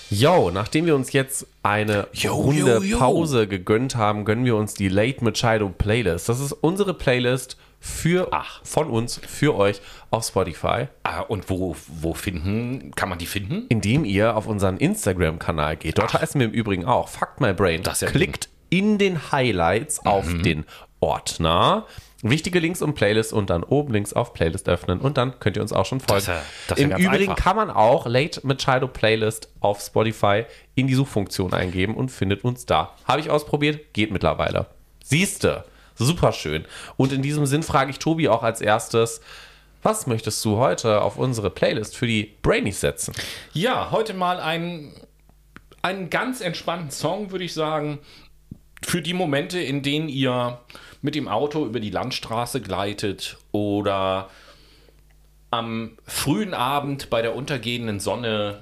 Yo, nachdem wir uns jetzt eine Runde yo, yo. Pause gegönnt haben, gönnen wir uns die Late Machado Playlist. Das ist unsere Playlist für Ach. von uns für euch auf Spotify, Ah, und wo, wo finden, kann man die finden? indem ihr auf unseren Instagram-Kanal geht. Dort heißen wir im Übrigen auch Fuck My Brain. Das ja Klickt in den Highlights auf den Ordner. Wichtige Links und Playlist und dann oben links auf Playlist öffnen und dann könnt ihr uns auch schon folgen. ja- das ja Im Übrigen einfach. kann man auch Late Machado Playlist auf Spotify in die Suchfunktion eingeben und findet uns da. Habe ich ausprobiert, geht mittlerweile. Siehste, super schön. Und in diesem Sinn frage ich Tobi auch als erstes, was möchtest du heute auf unsere Playlist für die Brainies setzen? Ja, heute mal ein, einen ganz entspannten Song, würde ich sagen, für die Momente, in denen ihr mit dem Auto über die Landstraße gleitet oder am frühen Abend bei der untergehenden Sonne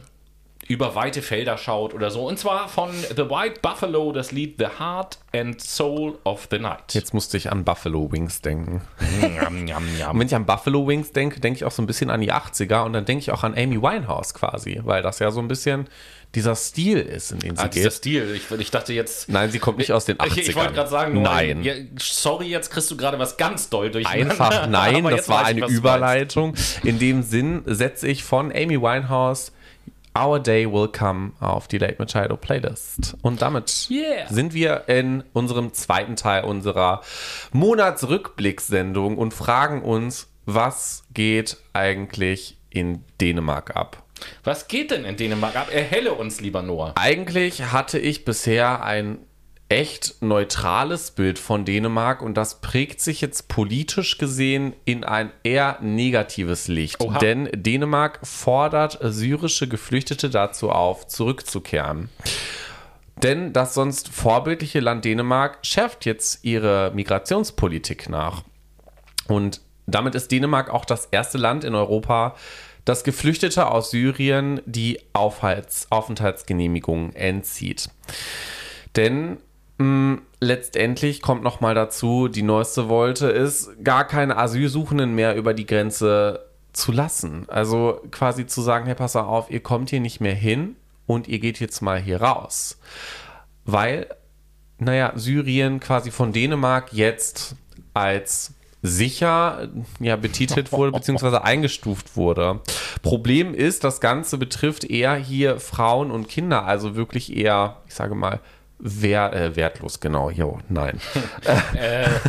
über weite Felder schaut oder so. Und zwar von The White Buffalo, das Lied The Heart and Soul of the Night. Jetzt musste ich an Buffalo Wings denken. Njam, njam, njam. Und wenn ich an Buffalo Wings denke, denke ich auch so ein bisschen an die 80er und dann denke ich auch an Amy Winehouse quasi, weil das ja so ein bisschen dieser Stil ist, in den sie Ah, dieser geht. Stil. Ich, ich dachte jetzt. Nein, sie kommt nicht aus den 80ern. Ich, ich wollte gerade sagen, nur, nein. Ja, sorry, jetzt kriegst du gerade was ganz doll durch. Einfach nein, das war eine Überleitung. In dem Sinn setze ich von Amy Winehouse Our Day Will Come auf die Late Machado Playlist. Und damit Yeah. sind wir in unserem zweiten Teil unserer Monatsrückblickssendung und fragen uns, was geht eigentlich in Dänemark ab? Was geht denn in Dänemark ab? Erhelle uns, lieber Noah. Eigentlich hatte ich bisher ein echt neutrales Bild von Dänemark und das prägt sich jetzt politisch gesehen in ein eher negatives Licht. Oha. Denn Dänemark fordert syrische Geflüchtete dazu auf, zurückzukehren. Denn das sonst vorbildliche Land Dänemark schärft jetzt ihre Migrationspolitik nach. Und damit ist Dänemark auch das erste Land in Europa, das Geflüchtete aus Syrien die Aufhalts Aufenthaltsgenehmigung entzieht. Denn letztendlich kommt noch mal dazu, die neueste Wolte ist, gar keine Asylsuchenden mehr über die Grenze zu lassen. Also quasi zu sagen, hey, pass auf, ihr kommt hier nicht mehr hin und ihr geht jetzt mal hier raus. Weil naja, Syrien quasi von Dänemark jetzt als sicher ja, betitelt wurde, beziehungsweise eingestuft wurde. Problem ist, das Ganze betrifft eher hier Frauen und Kinder, also wirklich eher, ich sage mal, wer, äh, wertlos, genau, jo, nein.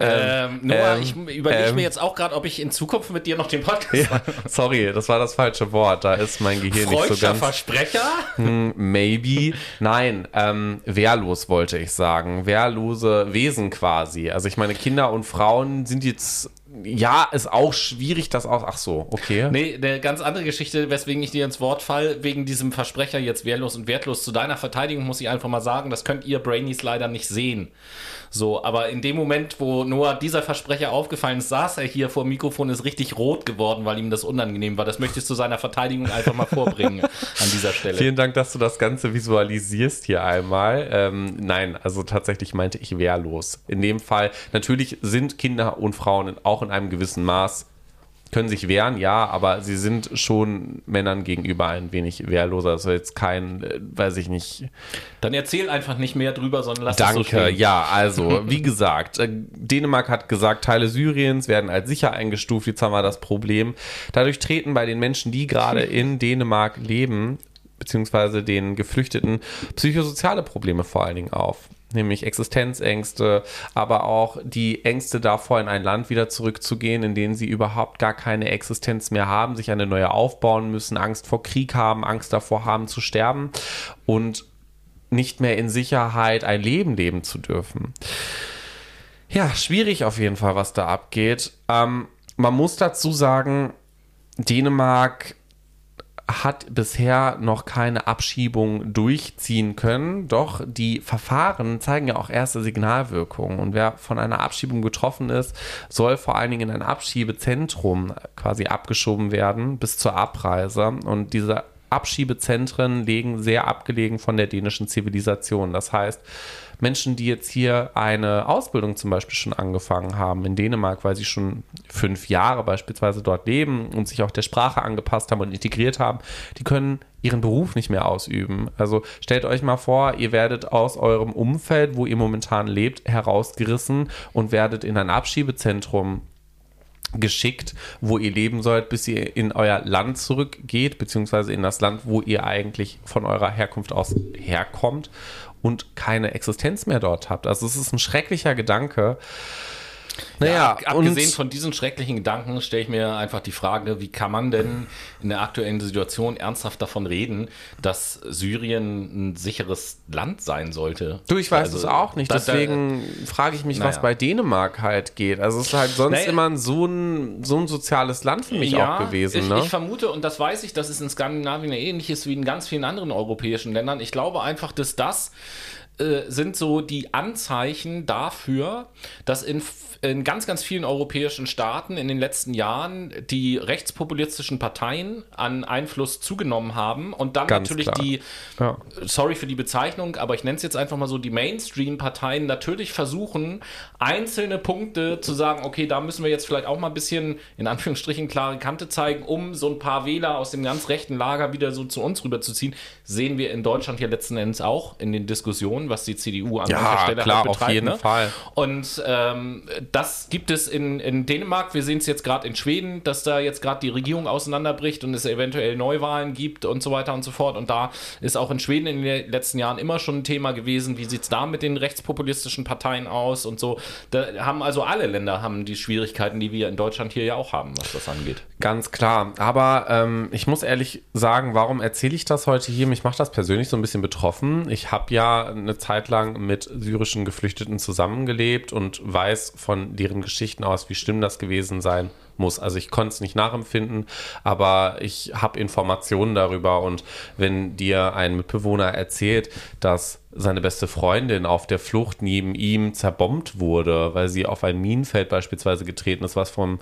Ähm, Noah, ähm, ich überlege ähm. mir jetzt auch gerade, ob ich in Zukunft mit dir noch den Podcast mache. Sorry, das war das falsche Wort, da ist mein Gehirn nicht so ganz... Versprecher? Maybe. Nein, ähm, wehrlos wollte ich sagen. Wehrlose Wesen quasi. Also ich meine, Kinder und Frauen sind jetzt. Ja, ist auch schwierig, das auch. Ach so, okay. Nee, eine ganz andere Geschichte, weswegen ich dir ins Wort fall, wegen diesem Versprecher jetzt wehrlos und wertlos. Zu deiner Verteidigung muss ich einfach mal sagen, das könnt ihr Brainies leider nicht sehen. So, aber in dem Moment, wo Noah dieser Versprecher aufgefallen ist, saß er hier vor dem Mikrofon, ist richtig rot geworden, weil ihm das unangenehm war. Das möchte ich zu seiner Verteidigung einfach mal vorbringen an dieser Stelle. Vielen Dank, dass du das Ganze visualisierst hier einmal. Ähm, nein, also tatsächlich meinte ich wehrlos. In dem Fall, natürlich sind Kinder und Frauen auch in einem gewissen Maß, können sich wehren, ja, aber sie sind schon Männern gegenüber ein wenig wehrloser. Also jetzt kein, äh, weiß ich nicht, Dann erzähl einfach nicht mehr drüber, sondern lass es so Danke, ja, also, wie gesagt, äh, Dänemark hat gesagt, Teile Syriens werden als sicher eingestuft. Jetzt haben wir das Problem. Dadurch treten bei den Menschen, die gerade in Dänemark leben, beziehungsweise den Geflüchteten, psychosoziale Probleme vor allen Dingen auf. Nämlich Existenzängste, aber auch die Ängste davor, in ein Land wieder zurückzugehen, in dem sie überhaupt gar keine Existenz mehr haben, sich eine neue aufbauen müssen, Angst vor Krieg haben, Angst davor haben zu sterben und nicht mehr in Sicherheit ein Leben leben zu dürfen. Ja, schwierig auf jeden Fall, was da abgeht. Ähm, man muss dazu sagen, Dänemark hat bisher noch keine Abschiebung durchziehen können, doch die Verfahren zeigen ja auch erste Signalwirkungen. Und wer von einer Abschiebung betroffen ist, soll vor allen Dingen in ein Abschiebezentrum quasi abgeschoben werden bis zur Abreise. Und diese Abschiebezentren liegen sehr abgelegen von der dänischen Zivilisation. Das heißt, Menschen, die jetzt hier eine Ausbildung zum Beispiel schon angefangen haben in Dänemark, weil sie schon fünf Jahre beispielsweise dort leben und sich auch der Sprache angepasst haben und integriert haben, die können ihren Beruf nicht mehr ausüben. Also stellt euch mal vor, ihr werdet aus eurem Umfeld, wo ihr momentan lebt, herausgerissen und werdet in ein Abschiebezentrum geschickt, wo ihr leben sollt, bis ihr in euer Land zurückgeht, beziehungsweise in das Land, wo ihr eigentlich von eurer Herkunft aus herkommt und keine Existenz mehr dort habt. Also es ist ein schrecklicher Gedanke. Naja, Ja, ab- abgesehen von diesen schrecklichen Gedanken stelle ich mir einfach die Frage, wie kann man denn in der aktuellen Situation ernsthaft davon reden, dass Syrien ein sicheres Land sein sollte? du, ich weiß Also, es auch nicht. da- da- Deswegen frage ich mich, was naja. bei Dänemark halt geht. Also es ist halt sonst Naja. immer so ein, so ein soziales Land für mich auch gewesen. Ich, ne? ich vermute, und das weiß ich, dass es in Skandinavien ähnlich ist wie in ganz vielen anderen europäischen Ländern. Ich glaube einfach, dass das äh, sind so die Anzeichen dafür, dass in, in ganz, ganz vielen europäischen Staaten in den letzten Jahren die rechtspopulistischen Parteien an Einfluss zugenommen haben und dann Ganz natürlich klar. die, Ja. sorry für die Bezeichnung, aber ich nenne es jetzt einfach mal so, die Mainstream-Parteien natürlich versuchen, einzelne Punkte zu sagen, okay, da müssen wir jetzt vielleicht auch mal ein bisschen, in Anführungsstrichen, klare Kante zeigen, um so ein paar Wähler aus dem ganz rechten Lager wieder so zu uns rüberzuziehen. Sehen wir in Deutschland ja letzten Endes auch in den Diskussionen, was die CDU an Ja, mancher Stelle klar, halt auf betreibt. jeden ne? Fall. Und ähm, das gibt es in, in Dänemark. Wir sehen es jetzt gerade in Schweden, dass da jetzt gerade die Regierung auseinanderbricht und es eventuell Neuwahlen gibt und so weiter und so fort. Und da ist auch in Schweden in den letzten Jahren immer schon ein Thema gewesen. Wie sieht es da mit den rechtspopulistischen Parteien aus und so? Da haben also alle Länder haben die Schwierigkeiten, die wir in Deutschland hier ja auch haben, was das angeht. Ganz klar. Aber ähm, ich muss ehrlich sagen, warum erzähle ich das heute hier? Mich macht das persönlich so ein bisschen betroffen. Ich habe ja eine Zeit lang mit syrischen Geflüchteten zusammengelebt und weiß von deren Geschichten aus, wie schlimm das gewesen sein muss. Also ich konnte es nicht nachempfinden, aber ich habe Informationen darüber. Und wenn dir ein Mitbewohner erzählt, dass seine beste Freundin auf der Flucht neben ihm zerbombt wurde, weil sie auf ein Minenfeld beispielsweise getreten ist, was vom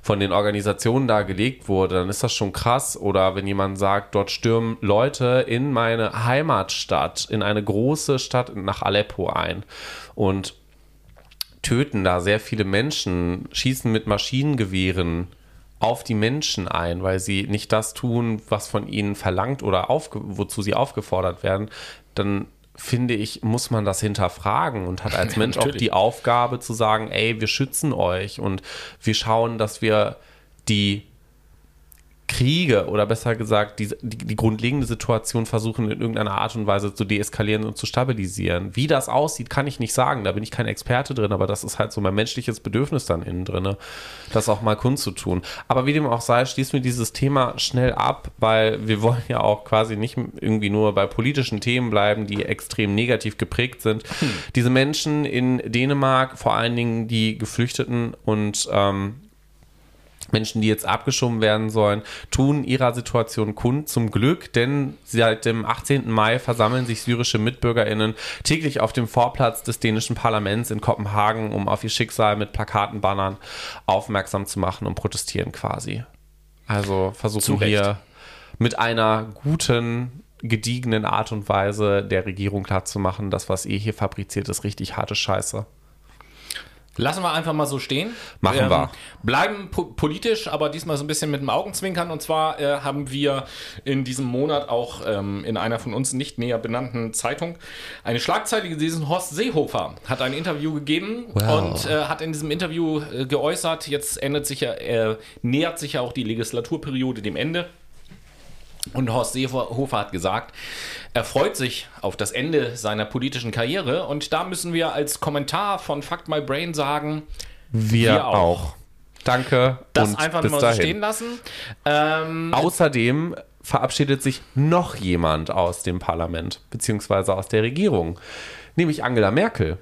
von den Organisationen da gelegt wurde, dann ist das schon krass. Oder wenn jemand sagt, dort stürmen Leute in meine Heimatstadt, in eine große Stadt nach Aleppo ein und töten da sehr viele Menschen, schießen mit Maschinengewehren auf die Menschen ein, weil sie nicht das tun, was von ihnen verlangt oder wozu sie aufgefordert werden, dann finde ich, muss man das hinterfragen und hat als Mensch auch die Aufgabe zu sagen, ey, wir schützen euch und wir schauen, dass wir die Kriege oder besser gesagt die, die, die grundlegende Situation versuchen in irgendeiner Art und Weise zu deeskalieren und zu stabilisieren. Wie das aussieht, kann ich nicht sagen. Da bin ich kein Experte drin, aber das ist halt so mein menschliches Bedürfnis dann innen drin, das auch mal kundzutun. Aber wie dem auch sei, schließen wir dieses Thema schnell ab, weil wir wollen ja auch quasi nicht irgendwie nur bei politischen Themen bleiben, die extrem negativ geprägt sind. Diese Menschen in Dänemark, vor allen Dingen die Geflüchteten und ähm, Menschen, die jetzt abgeschoben werden sollen, tun ihrer Situation kund. Zum Glück, denn seit dem 18. Mai versammeln sich syrische MitbürgerInnen täglich auf dem Vorplatz des dänischen Parlaments in Kopenhagen, um auf ihr Schicksal mit Plakaten, Bannern aufmerksam zu machen und protestieren quasi. Also versuchen hier mit einer guten, gediegenen Art und Weise der Regierung klarzumachen, das, was ihr hier fabriziert, ist richtig harte Scheiße. Lassen wir einfach mal so stehen. Machen wir. Bleiben po politisch, aber diesmal so ein bisschen mit dem Augenzwinkern. Und zwar äh, haben wir in diesem Monat auch ähm, in einer von uns nicht näher benannten Zeitung eine Schlagzeile gelesen. Horst Seehofer hat ein Interview gegeben Wow. und äh, hat in diesem Interview äh, geäußert, jetzt endet sich ja, äh, nähert sich ja auch die Legislaturperiode dem Ende. Und Horst Seehofer hat gesagt, er freut sich auf das Ende seiner politischen Karriere. Und da müssen wir als Kommentar von Fuck My Brain sagen, Wir, Wir auch. auch. Danke. das und einfach bis mal so dahin. stehen lassen. Ähm, Außerdem verabschiedet sich noch jemand aus dem Parlament, beziehungsweise aus der Regierung, nämlich Angela Merkel.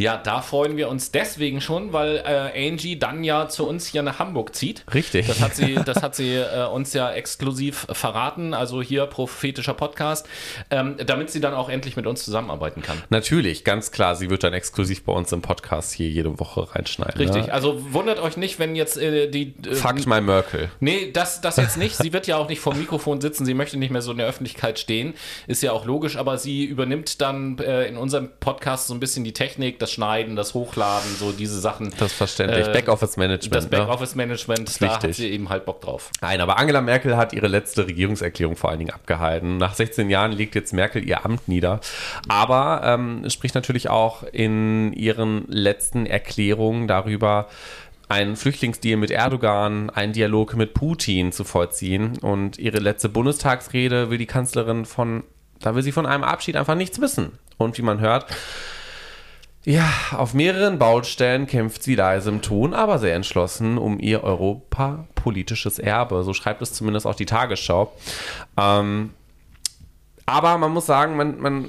Ja, da freuen wir uns deswegen schon, weil äh, Angie dann ja zu uns hier nach Hamburg zieht. Richtig. Das hat sie, das hat sie äh, uns ja exklusiv verraten, also hier prophetischer Podcast, ähm, damit sie dann auch endlich mit uns zusammenarbeiten kann. Natürlich, ganz klar, sie wird dann exklusiv bei uns im Podcast hier jede Woche reinschneiden. Richtig. Ne? Also wundert euch nicht, wenn jetzt äh, die. Äh, Fuck my Merkel. Nee, das, das jetzt nicht. Sie wird ja auch nicht vor dem Mikrofon sitzen. Sie möchte nicht mehr so in der Öffentlichkeit stehen. Ist ja auch logisch, aber sie übernimmt dann äh, in unserem Podcast so ein bisschen die Technik, das Schneiden, das Hochladen, so diese Sachen. Das verständlich. Äh, Backoffice-Management. Das ne? Backoffice-Management, da hat wichtig. sie eben halt Bock drauf. Nein, aber Angela Merkel hat ihre letzte Regierungserklärung vor allen Dingen abgehalten. Nach 16 Jahren legt jetzt Merkel ihr Amt nieder. Aber ähm, es spricht natürlich auch in ihren letzten Erklärungen darüber, einen Flüchtlingsdeal mit Erdogan, einen Dialog mit Putin zu vollziehen. Und ihre letzte Bundestagsrede will die Kanzlerin von, da will sie von einem Abschied einfach nichts wissen. Und wie man hört, ja, auf mehreren Baustellen kämpft sie leise im Ton, aber sehr entschlossen um ihr europapolitisches Erbe. So schreibt es zumindest auch die Tagesschau. Ähm, aber man muss sagen, man, man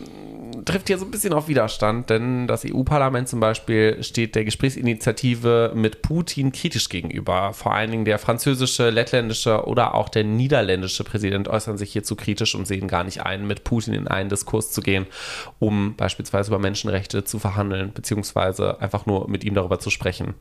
trifft hier so ein bisschen auf Widerstand, denn das EU-Parlament zum Beispiel steht der Gesprächsinitiative mit Putin kritisch gegenüber. Vor allen Dingen der französische, lettländische oder auch der niederländische Präsident äußern sich hierzu kritisch und sehen gar nicht ein, mit Putin in einen Diskurs zu gehen, um beispielsweise über Menschenrechte zu verhandeln, beziehungsweise einfach nur mit ihm darüber zu sprechen.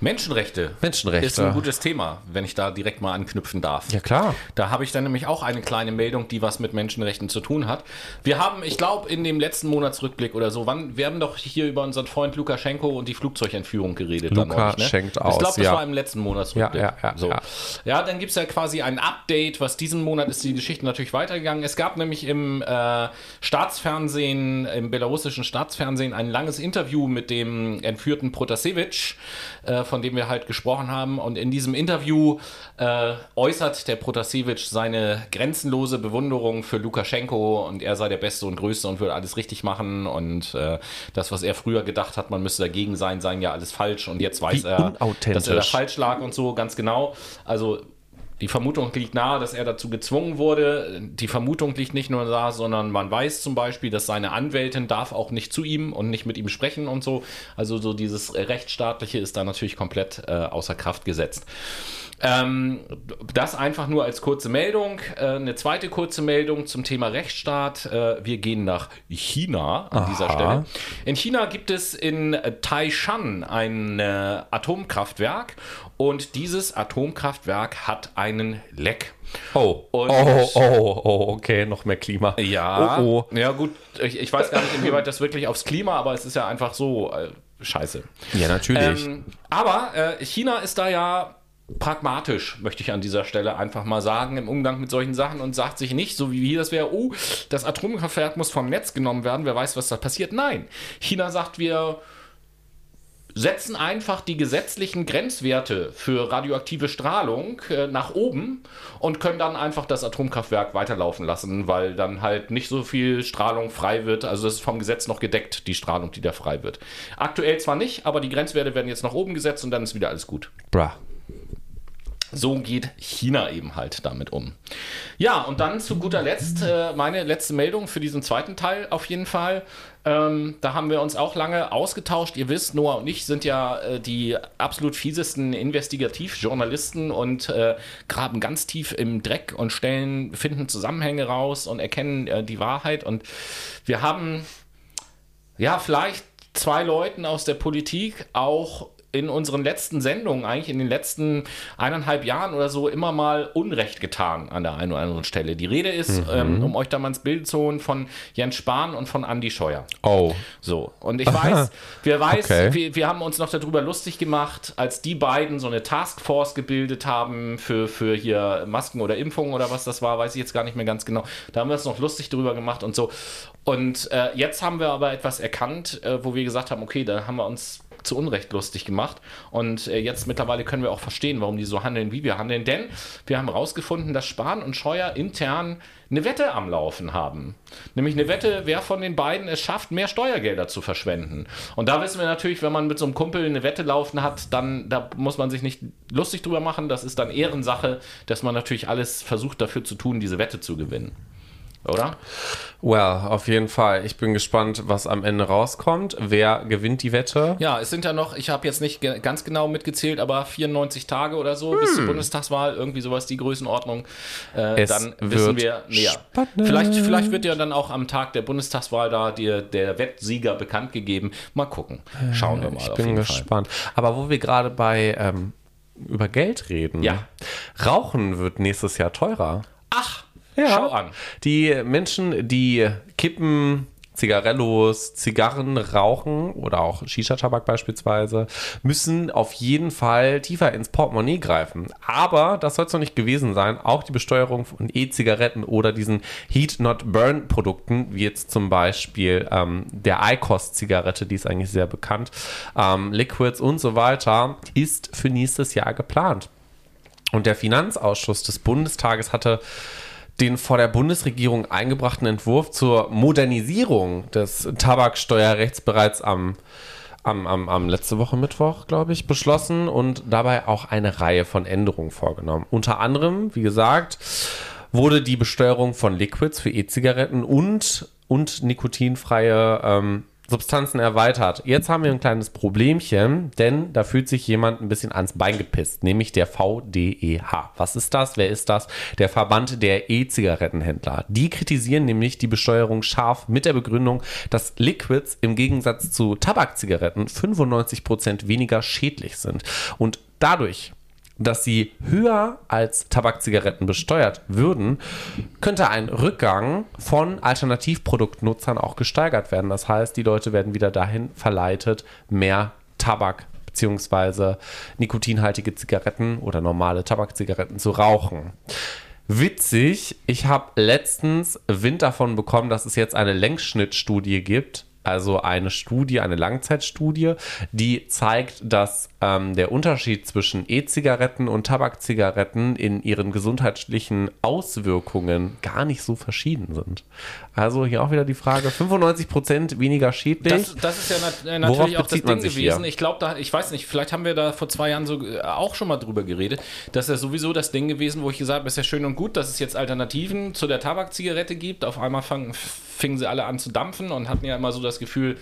Menschenrechte. Menschenrechte. Ist ein gutes Thema, wenn ich da direkt mal anknüpfen darf. Ja, klar. Da habe ich dann nämlich auch eine kleine Meldung, die was mit Menschenrechten zu tun hat. Wir haben, ich glaube, in dem letzten Monatsrückblick oder so, wann, wir haben doch hier über unseren Freund Lukaschenko und die Flugzeugentführung geredet. Luka neulich, ne? schenkt aus. Ich glaube, das ja. war im letzten Monatsrückblick. Ja, ja, ja, so. ja. ja dann gibt es ja quasi ein Update, was diesen Monat ist die Geschichte natürlich weitergegangen. Es gab nämlich im äh, Staatsfernsehen, im belarussischen Staatsfernsehen, ein langes Interview mit dem entführten Protasevich, äh, von dem wir halt gesprochen haben. Und in diesem Interview äh, äußert der Protasevich seine grenzenlose Bewunderung für Lukaschenko und er sei der Beste und Größte und würde alles richtig machen. Und äh, das, was er früher gedacht hat, man müsste dagegen sein, seien ja alles falsch. Und jetzt weiß Wie er, dass er da falsch lag und so, ganz genau. Also die Vermutung liegt nahe, dass er dazu gezwungen wurde. Die Vermutung liegt nicht nur da, sondern man weiß zum Beispiel, dass seine Anwältin darf auch nicht zu ihm und nicht mit ihm sprechen und so. Also so dieses Rechtsstaatliche ist da natürlich komplett äh, außer Kraft gesetzt. Ähm, das einfach nur als kurze Meldung. Äh, eine zweite kurze Meldung zum Thema Rechtsstaat. Äh, wir gehen nach China an Aha. dieser Stelle. In China gibt es in Taishan ein äh, Atomkraftwerk und dieses Atomkraftwerk hat einen Leck. Oh, Und- oh, oh, oh, okay, noch mehr Klima. Ja, Oh, oh. ja gut, ich, ich weiß gar nicht, inwieweit das wirklich aufs Klima, aber es ist ja einfach so äh, scheiße. Ja, natürlich. Ähm, aber äh, China ist da ja pragmatisch, möchte ich an dieser Stelle einfach mal sagen, im Umgang mit solchen Sachen und sagt sich nicht, so wie hier das wäre, oh, das Atomkraftwerk muss vom Netz genommen werden, wer weiß, was da passiert. Nein, China sagt, wir setzen einfach die gesetzlichen Grenzwerte für radioaktive Strahlung äh, nach oben und können dann einfach das Atomkraftwerk weiterlaufen lassen, weil dann halt nicht so viel Strahlung frei wird. Also das ist vom Gesetz noch gedeckt, die Strahlung, die da frei wird. Aktuell zwar nicht, aber die Grenzwerte werden jetzt nach oben gesetzt und dann ist wieder alles gut. Bra. So geht China eben halt damit um. Ja, und dann zu guter Letzt äh, meine letzte Meldung für diesen zweiten Teil auf jeden Fall. Ähm, da haben wir uns auch lange ausgetauscht. Ihr wisst, Noah und ich sind ja äh, die absolut fiesesten Investigativjournalisten und äh, graben ganz tief im Dreck und stellen, finden Zusammenhänge raus und erkennen äh, die Wahrheit. Und wir haben ja vielleicht zwei Leuten aus der Politik auch in unseren letzten Sendungen, eigentlich in den letzten eineinhalb Jahren oder so, immer mal Unrecht getan an der einen oder anderen Stelle. Die Rede ist, ähm, um euch da mal ins Bild zu holen, von Jens Spahn und von Andy Scheuer. Oh. So, und ich weiß, wir weiß, Okay. wir, wir haben uns noch darüber lustig gemacht, als die beiden so eine Taskforce gebildet haben für, für hier Masken oder Impfungen oder was das war, weiß ich jetzt gar nicht mehr ganz genau. Da haben wir uns noch lustig drüber gemacht und so. Und äh, jetzt haben wir aber etwas erkannt, äh, wo wir gesagt haben, okay, da haben wir uns zu Unrecht lustig gemacht. Und äh, jetzt mittlerweile können wir auch verstehen, warum die so handeln, wie wir handeln. Denn wir haben herausgefunden, dass Spahn und Scheuer intern eine Wette am Laufen haben. Nämlich eine Wette, wer von den beiden es schafft, mehr Steuergelder zu verschwenden. Und da wissen wir natürlich, wenn man mit so einem Kumpel eine Wette laufen hat, dann da muss man sich nicht lustig drüber machen. Das ist dann Ehrensache, dass man natürlich alles versucht dafür zu tun, diese Wette zu gewinnen. Oder? Well, auf jeden Fall. Ich bin gespannt, was am Ende rauskommt. Wer gewinnt die Wette? Ja, es sind ja noch, ich habe jetzt nicht ge ganz genau mitgezählt, aber 94 Tage oder so bis zur Bundestagswahl, irgendwie sowas die Größenordnung. Äh, Es dann wissen wir mehr. spannend. Vielleicht, vielleicht wird ja dann auch am Tag der Bundestagswahl da dir der Wettsieger bekannt gegeben. Mal gucken. Schauen wir mal. Ich bin gespannt. Aber wo wir gerade bei ähm, über Geld reden. Ja. Rauchen wird nächstes Jahr teurer. Fall. Ach, Ja. schau an. Die Menschen, die Kippen, Zigarellos, Zigarren rauchen oder auch Shisha-Tabak beispielsweise, müssen auf jeden Fall tiefer ins Portemonnaie greifen. Aber das soll es noch nicht gewesen sein. Auch die Besteuerung von E-Zigaretten oder diesen Heat-Not-Burn-Produkten, wie jetzt zum Beispiel ähm, der ICOS-Zigarette, die ist eigentlich sehr bekannt, ähm, Liquids und so weiter, ist für nächstes Jahr geplant. Und der Finanzausschuss des Bundestages hatte den vor der Bundesregierung eingebrachten Entwurf zur Modernisierung des Tabaksteuerrechts bereits am, am, am, am letzte Woche Mittwoch, glaube ich, beschlossen und dabei auch eine Reihe von Änderungen vorgenommen. Unter anderem, wie gesagt, wurde die Besteuerung von Liquids für E-Zigaretten und und nikotinfreie ähm, Substanzen erweitert. Jetzt haben wir ein kleines Problemchen, denn da fühlt sich jemand ein bisschen ans Bein gepisst, nämlich der VDEH. Was ist das? Wer ist das? Der Verband der E-Zigarettenhändler. Die kritisieren nämlich die Besteuerung scharf mit der Begründung, dass Liquids im Gegensatz zu Tabakzigaretten 95% weniger schädlich sind. Und dadurch dass sie höher als Tabakzigaretten besteuert würden, könnte ein Rückgang von Alternativproduktnutzern auch gesteigert werden. Das heißt, die Leute werden wieder dahin verleitet, mehr Tabak bzw. nikotinhaltige Zigaretten oder normale Tabakzigaretten zu rauchen. Witzig, ich habe letztens Wind davon bekommen, dass es jetzt eine Längsschnittstudie gibt also eine Studie, eine Langzeitstudie, die zeigt, dass ähm, der Unterschied zwischen E-Zigaretten und Tabakzigaretten in ihren gesundheitlichen Auswirkungen gar nicht so verschieden sind. Also hier auch wieder die Frage, 95% weniger schädlich. Das, das ist ja nat äh, natürlich auch das Ding gewesen. Hier? Ich glaube, da, ich weiß nicht, vielleicht haben wir da vor zwei Jahren so äh, auch schon mal drüber geredet. Das ist ja sowieso das Ding gewesen, wo ich gesagt habe, ist ja schön und gut, dass es jetzt Alternativen zu der Tabakzigarette gibt. Auf einmal fangen, fingen sie alle an zu dampfen und hatten ja immer so das Gefühl,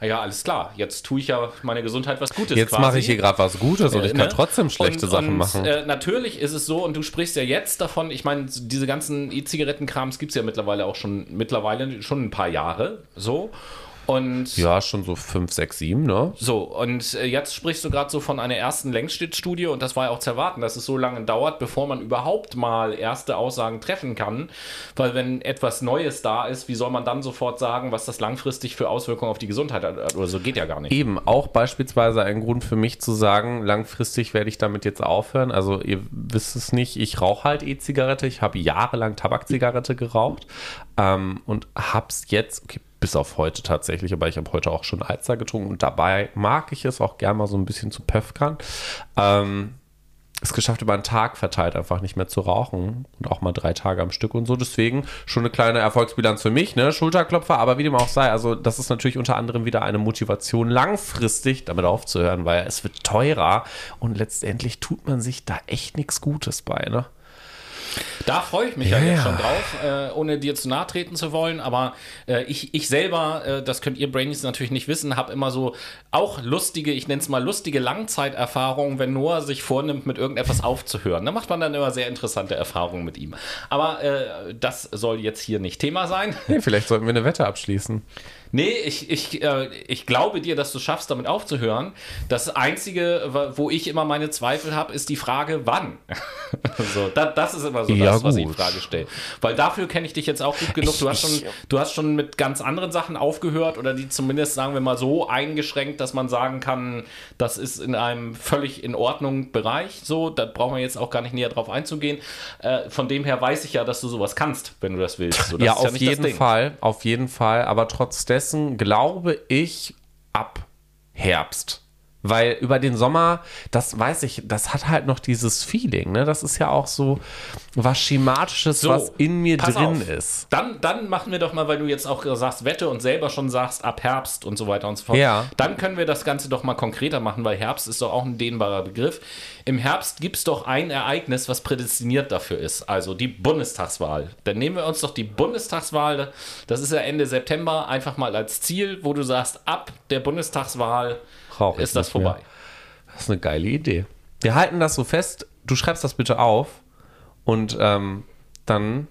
ja, alles klar, jetzt tue ich ja meine Gesundheit was Gutes. Jetzt mache ich hier gerade was Gutes und ich kann ne? trotzdem schlechte und, Sachen und, machen. Äh, natürlich ist es so, und du sprichst ja jetzt davon, ich meine, diese ganzen E-Zigarettenkrams gibt es ja mittlerweile auch schon mittlerweile schon ein paar Jahre so. Und ja, schon so 5, 6, 7, ne? So, und äh, jetzt sprichst du gerade so von einer ersten Längsschnittstudie und das war ja auch zu erwarten, dass es so lange dauert, bevor man überhaupt mal erste Aussagen treffen kann. Weil wenn etwas Neues da ist, wie soll man dann sofort sagen, was das langfristig für Auswirkungen auf die Gesundheit hat? Oder so geht ja gar nicht. Eben, auch beispielsweise ein Grund für mich zu sagen, langfristig werde ich damit jetzt aufhören. Also ihr wisst es nicht, ich rauche halt E-Zigarette. Ich habe jahrelang Tabakzigarette geraucht ähm, und hab's jetzt, okay, bis auf heute tatsächlich, aber ich habe heute auch schon Alster getrunken und dabei mag ich es auch gerne mal so ein bisschen zu pöfkern. Ähm, es geschafft, über einen Tag verteilt einfach nicht mehr zu rauchen und auch mal drei Tage am Stück und so. Deswegen schon eine kleine Erfolgsbilanz für mich, ne? Schulterklopfer, aber wie dem auch sei. Also, das ist natürlich unter anderem wieder eine Motivation, langfristig damit aufzuhören, weil es wird teurer und letztendlich tut man sich da echt nichts Gutes bei, ne? Da freue ich mich ja, ja jetzt schon drauf, äh, ohne dir zu nahe treten zu wollen. Aber äh, ich, ich selber, äh, das könnt ihr Brainies natürlich nicht wissen, habe immer so auch lustige, ich nenne es mal lustige Langzeiterfahrungen, wenn Noah sich vornimmt, mit irgendetwas aufzuhören. Da macht man dann immer sehr interessante Erfahrungen mit ihm. Aber äh, das soll jetzt hier nicht Thema sein. Nee, vielleicht sollten wir eine Wette abschließen. Nee, ich, ich, äh, ich glaube dir, dass du schaffst, damit aufzuhören. Das Einzige, wo ich immer meine Zweifel habe, ist die Frage, wann. so, da, das ist immer so ja, das, was ich in Frage stelle. Weil dafür kenne ich dich jetzt auch gut genug. Du hast, schon, du hast schon mit ganz anderen Sachen aufgehört oder die zumindest, sagen wir mal, so eingeschränkt, dass man sagen kann, das ist in einem völlig in Ordnung Bereich. So, da brauchen wir jetzt auch gar nicht näher drauf einzugehen. Äh, von dem her weiß ich ja, dass du sowas kannst, wenn du das willst. So, das ja, auf ja jeden Fall, auf jeden Fall. Aber trotzdem dessen glaube ich ab Herbst. Weil über den Sommer, das weiß ich, das hat halt noch dieses Feeling, ne? Das ist ja auch so was Schematisches, so, was in mir drin auf. ist. Dann, dann machen wir doch mal, weil du jetzt auch sagst, Wette und selber schon sagst, ab Herbst und so weiter und so fort. Ja. Dann können wir das Ganze doch mal konkreter machen, weil Herbst ist doch auch ein dehnbarer Begriff. Im Herbst gibt es doch ein Ereignis, was prädestiniert dafür ist, also die Bundestagswahl. Dann nehmen wir uns doch die Bundestagswahl, das ist ja Ende September, einfach mal als Ziel, wo du sagst, ab der Bundestagswahl Traurig ist das vorbei. Mehr. Das ist eine geile Idee. Wir halten das so fest. Du schreibst das bitte auf und ähm, dann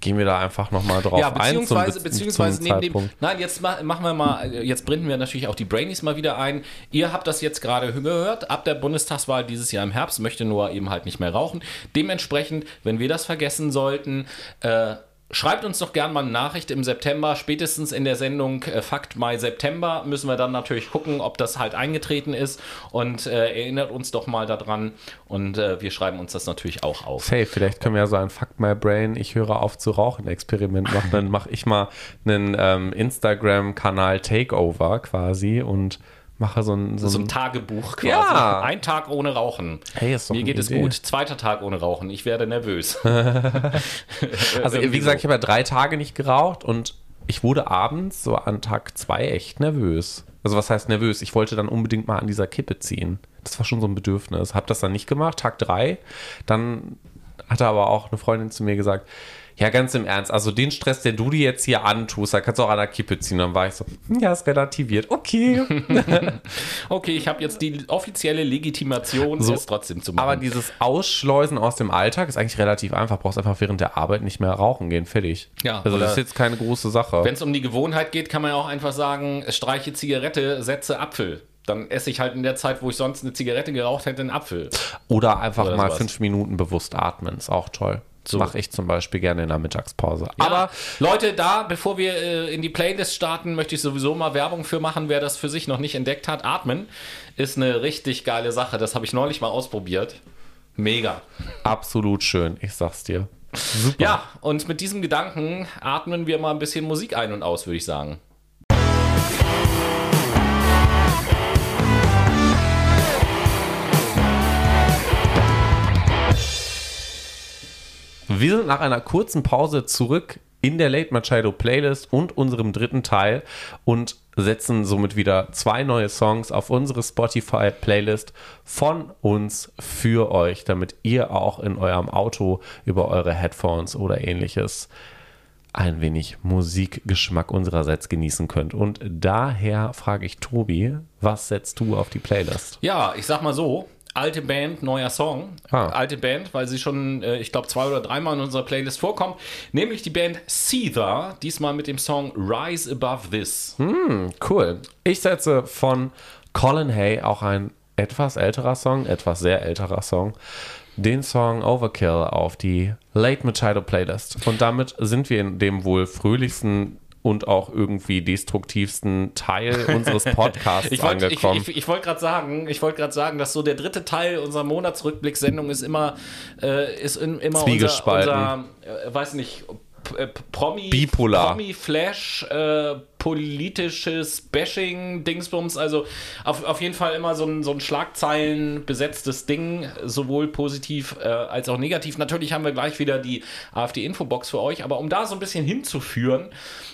gehen wir da einfach nochmal drauf ja, beziehungsweise, ein. Zum, beziehungsweise neben dem. Nein, jetzt machen wir mal, jetzt bringen wir natürlich auch die Brainies mal wieder ein. Ihr habt das jetzt gerade gehört. Ab der Bundestagswahl dieses Jahr im Herbst möchte Noah eben halt nicht mehr rauchen. Dementsprechend, wenn wir das vergessen sollten, äh, Schreibt uns doch gerne mal eine Nachricht im September, spätestens in der Sendung äh, Fakt Mai September. Müssen wir dann natürlich gucken, ob das halt eingetreten ist. Und äh, erinnert uns doch mal daran. Und äh, wir schreiben uns das natürlich auch auf. Hey, vielleicht können wir ja so ein Fuck My Brain, ich höre auf zu rauchen Experiment machen, dann mache ich mal einen ähm, Instagram-Kanal Takeover quasi und mache so ein, so, so ein Tagebuch quasi. Ja. Ein Tag ohne Rauchen. Hey, Mir geht es gut. Zweiter Tag ohne Rauchen. Ich werde nervös. also wie gesagt, ich habe ja drei Tage nicht geraucht und ich wurde abends so an Tag zwei echt nervös. Also was heißt nervös? Ich wollte dann unbedingt mal an dieser Kippe ziehen. Das war schon so ein Bedürfnis. Hab das dann nicht gemacht. Tag drei. Dann hatte aber auch eine Freundin zu mir gesagt, Ja, ganz im Ernst. Also den Stress, den du dir jetzt hier antust, da kannst du auch an der Kippe ziehen. Dann war ich so, hm, ja, ist relativiert. Okay. okay, ich habe jetzt die offizielle Legitimation, So, es trotzdem zu machen. Aber dieses Ausschleusen aus dem Alltag ist eigentlich relativ einfach. Brauchst einfach während der Arbeit nicht mehr rauchen gehen. Fertig. Ja, Also das ist jetzt keine große Sache. Wenn es um die Gewohnheit geht, kann man ja auch einfach sagen, streiche Zigarette, setze Apfel. Dann esse ich halt in der Zeit, wo ich sonst eine Zigarette geraucht hätte, einen Apfel. Oder einfach Oder mal fünf Minuten bewusst atmen. Ist auch toll. So. mache ich zum Beispiel gerne in der Mittagspause. Aber Aber Leute, da, bevor wir äh, in die Playlist starten, möchte ich sowieso mal Werbung für machen, wer das für sich noch nicht entdeckt hat. Atmen ist eine richtig geile Sache. Das habe ich neulich mal ausprobiert. Mega. absolut schön. Ich sag's dir. Super. Ja, und mit diesem Gedanken atmen wir mal ein bisschen Musik ein und aus, würde ich sagen. Wir sind nach einer kurzen Pause zurück in der Late Machado Playlist und unserem dritten Teil und setzen somit wieder zwei neue Songs auf unsere Spotify Playlist von uns für euch, damit ihr auch in eurem Auto über eure Headphones oder ähnliches ein wenig Musikgeschmack unsererseits genießen könnt. Und daher frage ich Tobi, was setzt du auf die Playlist? Ja, ich sag mal so. Alte Band, neuer Song. Ah. Alte Band, weil sie schon, äh, ich glaube, zwei oder dreimal in unserer Playlist vorkommt. Nämlich die Band Seether, diesmal mit dem Song Rise Above This. Cool. Ich setze von Colin Hay auch ein etwas älterer Song, etwas sehr älterer Song, den Song Overkill auf die Late Machado Playlist. Und damit sind wir in dem wohl fröhlichsten und auch irgendwie destruktivsten Teil unseres Podcasts Ich wollte ich, angekommen. ich, ich wollt gerade sagen, ich wollte gerade sagen, dass so der dritte Teil unserer Monatsrückblickssendung ist immer, äh, ist in, immer unser, unser äh, weiß nicht, äh, Promi, Bipolar. Promi Flash, äh, politisches Bashing, Dingsbums, also auf, auf jeden Fall immer so ein, so ein Schlagzeilen besetztes Ding, sowohl positiv äh, als auch negativ. Natürlich haben wir gleich wieder die AfD-Infobox für euch, aber um da so ein bisschen hinzuführen,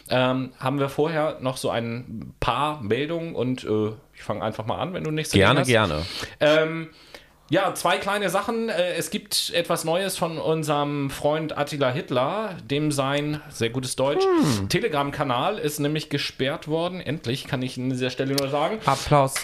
ähm, haben wir vorher noch so ein paar Meldungen und äh, ich fange einfach mal an, wenn du nichts gerne, hast. gerne. Ähm, ja, zwei kleine Sachen. Äh, Es gibt etwas Neues von unserem Freund Attila Hitler, dem sein, sehr gutes Deutsch, Telegram-Kanal ist nämlich gesperrt worden. Endlich, kann ich an dieser Stelle nur sagen. Applaus.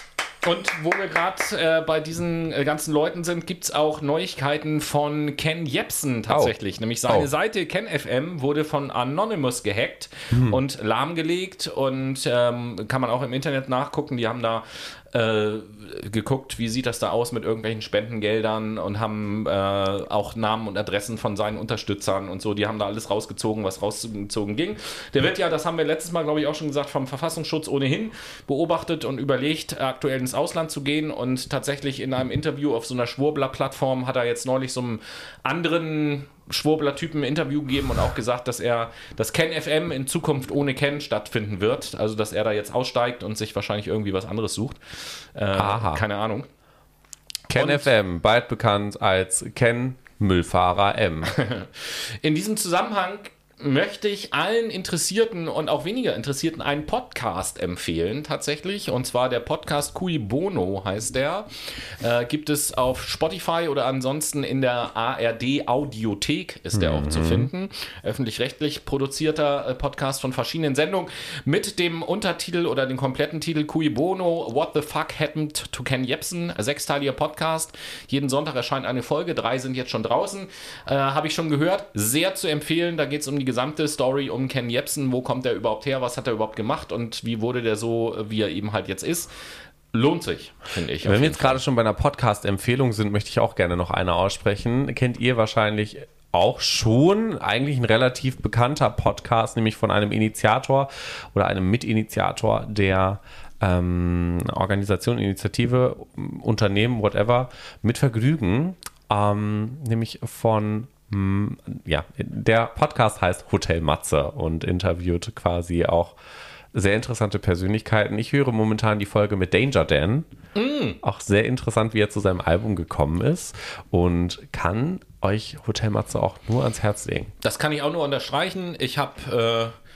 Und wo wir gerade äh, bei diesen äh, ganzen Leuten sind, gibt es auch Neuigkeiten von Ken Jepsen tatsächlich. Nämlich seine Oh. Seite KenFM wurde von Anonymous gehackt und lahmgelegt und ähm, kann man auch im Internet nachgucken. Die haben da äh, geguckt, wie sieht das da aus mit irgendwelchen Spendengeldern und haben äh, auch Namen und Adressen von seinen Unterstützern und so. Die haben da alles rausgezogen, was rausgezogen ging. Der wird ja, das haben wir letztes Mal, glaube ich, auch schon gesagt, vom Verfassungsschutz ohnehin beobachtet und überlegt, aktuell ins Ausland zu gehen. Und tatsächlich in einem Interview auf so einer Schwurbler-Plattform hat er jetzt neulich so einem anderen Schwurbler-Typen ein Interview gegeben und auch gesagt, dass er das Ken FM in Zukunft ohne Ken stattfinden wird. Also, dass er da jetzt aussteigt und sich wahrscheinlich irgendwie was anderes sucht. Äh, Aha. Keine Ahnung. Ken Und- FM, bald bekannt als Ken Müllfahrer M. In diesem Zusammenhang möchte ich allen Interessierten und auch weniger Interessierten einen Podcast empfehlen, tatsächlich. Und zwar der Podcast Cui Bono heißt der. Äh, gibt es auf Spotify oder ansonsten in der ARD Audiothek ist der auch zu finden. Öffentlich-rechtlich produzierter äh, Podcast von verschiedenen Sendungen mit dem Untertitel oder dem kompletten Titel Cui Bono, What the Fuck Happened to Ken Jebsen? Sechsteiliger Podcast. Jeden Sonntag erscheint eine Folge. Drei sind jetzt schon draußen. Äh, Habe ich schon gehört. Sehr zu empfehlen. Da geht es um die gesamte Story um Ken Jebsen. Wo kommt er überhaupt her? Was hat er überhaupt gemacht? Und wie wurde der so, wie er eben halt jetzt ist? Lohnt sich, finde ich. Wenn wir jetzt gerade schon bei einer Podcast-Empfehlung sind, möchte ich auch gerne noch eine aussprechen. Kennt ihr wahrscheinlich auch schon eigentlich ein relativ bekannter Podcast, nämlich von einem Initiator oder einem Mitinitiator der ähm, Organisation, Initiative, Unternehmen, whatever, mit Vergnügen, ähm, nämlich von ja, der Podcast heißt Hotel Matze und interviewt quasi auch sehr interessante Persönlichkeiten. Ich höre momentan die Folge mit Danger Dan. Auch sehr interessant, wie er zu seinem Album gekommen ist und kann euch Hotel Matze auch nur ans Herz legen. Das kann ich auch nur unterstreichen. Ich habe, äh,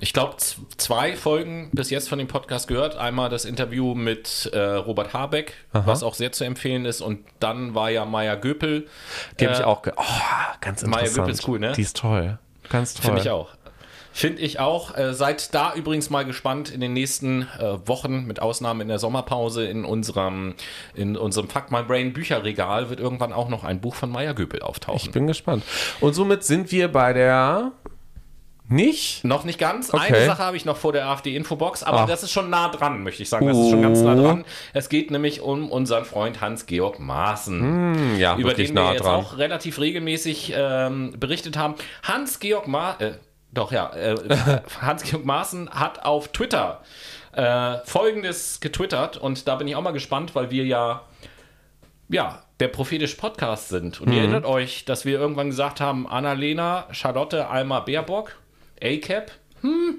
ich glaube, zwei Folgen bis jetzt von dem Podcast gehört. Einmal das Interview mit äh, Robert Habeck, was auch sehr zu empfehlen ist. Und dann war ja Maya Göpel. Die habe Äh, ich auch. Ge oh, ganz Maya interessant. Göpel ist cool, ne? Die ist toll. Ganz toll. Finde ich auch. Finde ich auch. Äh, seid da übrigens mal gespannt in den nächsten äh, Wochen, mit Ausnahme in der Sommerpause, in unserem, in unserem Fuck My Brain Bücherregal wird irgendwann auch noch ein Buch von Maya Göbel auftauchen. Ich bin gespannt. Und somit sind wir bei der nicht? Noch nicht ganz. Okay. Eine Sache habe ich noch vor der AfD-Infobox, aber Ach. das ist schon nah dran, möchte ich sagen. Das ist schon ganz nah Oh. dran. Es geht nämlich um unseren Freund Hans-Georg Maaßen. Hm, ja, über den wir nah jetzt dran. auch relativ regelmäßig ähm, berichtet haben. Hans-Georg Maaßen, äh, doch ja, äh, Hans-Georg Maaßen hat auf Twitter äh, Folgendes getwittert und da bin ich auch mal gespannt, weil wir ja, ja, der prophetische Podcast sind. Und ihr Mhm. erinnert euch, dass wir irgendwann gesagt haben, Annalena, Charlotte, Alma, Baerbock, ACAP, hm,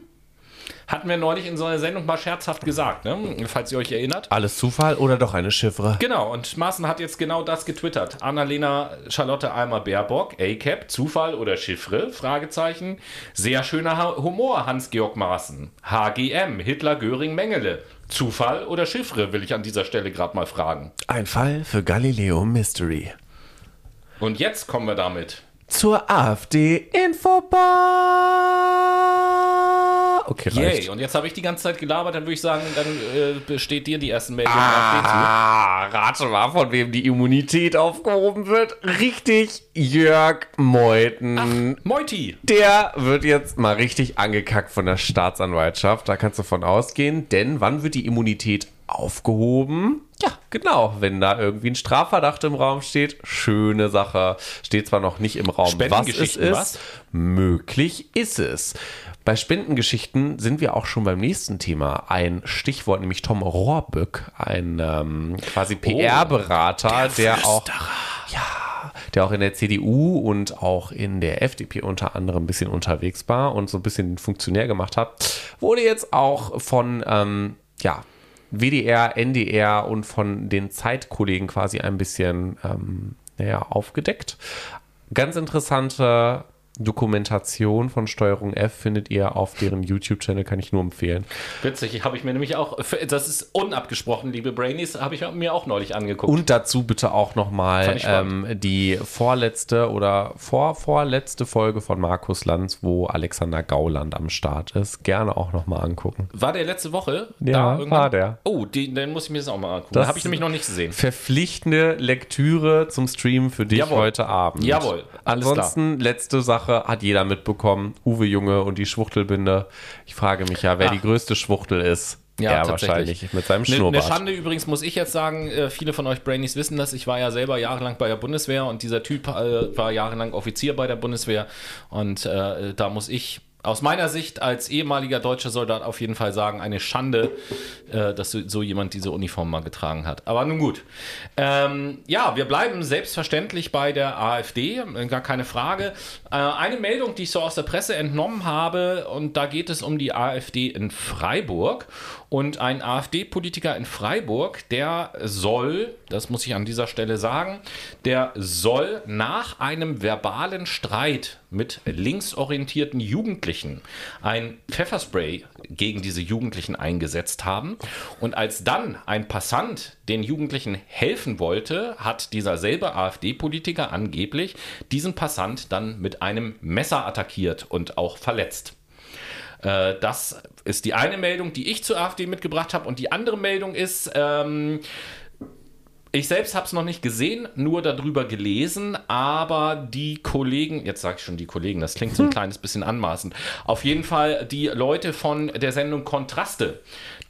hatten wir neulich in so einer Sendung mal scherzhaft gesagt, ne? falls ihr euch erinnert. Alles Zufall oder doch eine Chiffre? Genau, und Maaßen hat jetzt genau das getwittert. Annalena Charlotte Almer Baerbock, ACAP, Zufall oder Chiffre? Fragezeichen. Sehr schöner Ha- Humor, Hans-Georg Maaßen. HGM, Hitler, Göring, Mengele. Zufall oder Chiffre, will ich an dieser Stelle gerade mal fragen. Ein Fall für Galileo Mystery. Und jetzt kommen wir damit. Zur AfD Infobar. Okay, reicht. Yay, und jetzt habe ich die ganze Zeit gelabert, dann würde ich sagen, dann äh, besteht dir die ersten Meldungen Ah, rate mal, von wem die Immunität aufgehoben wird. Richtig, Jörg Meuthen. zu. Moiti. Der wird jetzt mal richtig angekackt von der Staatsanwaltschaft. Da kannst du von ausgehen. Denn wann wird die Immunität aufgehoben? Ja, genau. Wenn da irgendwie ein Strafverdacht im Raum steht. Schöne Sache. Steht zwar noch nicht im Raum, was es ist. was? Möglich ist es. Bei Spendengeschichten sind wir auch schon beim nächsten Thema. Ein Stichwort, nämlich Tom Rohrböck, ein ähm, quasi PR-Berater, der, auch ja, der auch in der CDU und auch in der FDP unter anderem ein bisschen unterwegs war und so ein bisschen Funktionär gemacht hat, wurde jetzt auch von ähm, ja, WDR, NDR und von den Zeitkollegen quasi ein bisschen ähm, naja, aufgedeckt. Ganz interessante Dokumentation von Steuerung F findet ihr auf deren YouTube-Channel, kann ich nur empfehlen. Witzig, habe ich mir nämlich auch, das ist unabgesprochen, liebe Brainies, habe ich mir auch neulich angeguckt. Und dazu bitte auch nochmal ähm, die vorletzte oder vor, vorletzte Folge von Markus Lanz, wo Alexander Gauland am Start ist. Gerne auch nochmal angucken. War der letzte Woche? Ja, irgendwann? war der. Oh, die, dann muss ich mir das auch mal angucken. Das- Habe ich nämlich noch nicht gesehen. Verpflichtende Lektüre zum Stream für dich Jawohl. heute Abend. Jawohl, alles Ansonsten, letzte Sache hat jeder mitbekommen. Uwe Junge und die Schwuchtelbinde. Ich frage mich ja, wer Ah. die größte Schwuchtel ist. Ja, tatsächlich. wahrscheinlich mit seinem Eine ne Schnurrbart. Schande übrigens muss ich jetzt sagen, äh, viele von euch Brainies wissen das, ich war ja selber jahrelang bei der Bundeswehr und dieser Typ äh, war jahrelang Offizier bei der Bundeswehr und äh, da muss ich aus meiner Sicht als ehemaliger deutscher Soldat auf jeden Fall sagen, eine Schande, äh, dass so, jemand diese Uniform mal getragen hat. Aber nun gut. Ähm, ja, wir bleiben selbstverständlich bei der AfD, äh, gar keine Frage. Äh, eine Meldung, die ich so aus der Presse entnommen habe, und da geht es um die AfD in Freiburg. Und ein AfD-Politiker in Freiburg, der soll, das muss ich an dieser Stelle sagen, der soll nach einem verbalen Streit mit linksorientierten Jugendlichen ein Pfefferspray gegen diese Jugendlichen eingesetzt haben. Und als dann ein Passant den Jugendlichen helfen wollte, hat dieser selbe AfD-Politiker angeblich diesen Passant dann mit einem Messer attackiert und auch verletzt. Äh, Das ist die eine Meldung, die ich zur AfD mitgebracht habe. Und die andere Meldung ist, ähm, ich selbst habe es noch nicht gesehen, nur darüber gelesen, aber die Kollegen, jetzt sage ich schon die Kollegen, das klingt so ein kleines bisschen anmaßend. Auf jeden Fall die Leute von der Sendung Kontraste,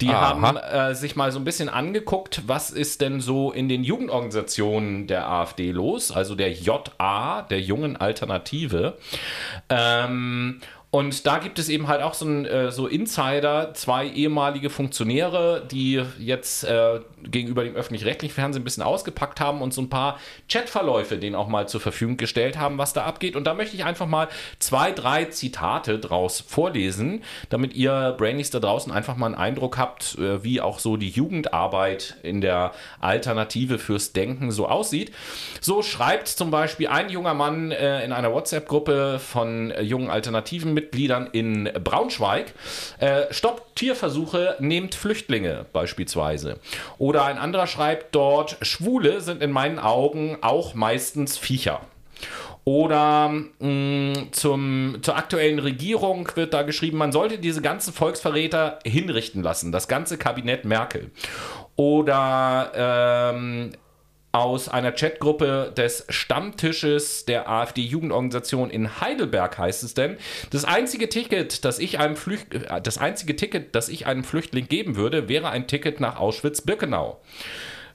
die Aha. haben äh, sich mal so ein bisschen angeguckt, was ist denn so in den Jugendorganisationen der AfD los, also der JA, der Jungen Alternative. Ähm, und da gibt es eben halt auch so, ein, äh, so Insider, zwei ehemalige Funktionäre, die jetzt äh, gegenüber dem öffentlich-rechtlichen Fernsehen ein bisschen ausgepackt haben und so ein paar Chatverläufe denen auch mal zur Verfügung gestellt haben, was da abgeht. Und da möchte ich einfach mal zwei, drei Zitate draus vorlesen, damit ihr Brainies da draußen einfach mal einen Eindruck habt, äh, wie auch so die Jugendarbeit in der Alternative fürs Denken so aussieht. So schreibt zum Beispiel ein junger Mann äh, in einer WhatsApp-Gruppe von äh, jungen alternativen Mitgliedern in Braunschweig, äh, stoppt Tierversuche, nehmt Flüchtlinge beispielsweise. Oder ein anderer schreibt dort, Schwule sind in meinen Augen auch meistens Viecher. Oder mh, zum, zur aktuellen Regierung wird da geschrieben, man sollte diese ganzen Volksverräter hinrichten lassen, das ganze Kabinett Merkel. Oder ähm, aus einer Chatgruppe des Stammtisches der AfD-Jugendorganisation in Heidelberg heißt es denn, das einzige Ticket, das ich einem Flücht das einzige Ticket, das ich einem Flüchtling geben würde, wäre ein Ticket nach Auschwitz-Birkenau.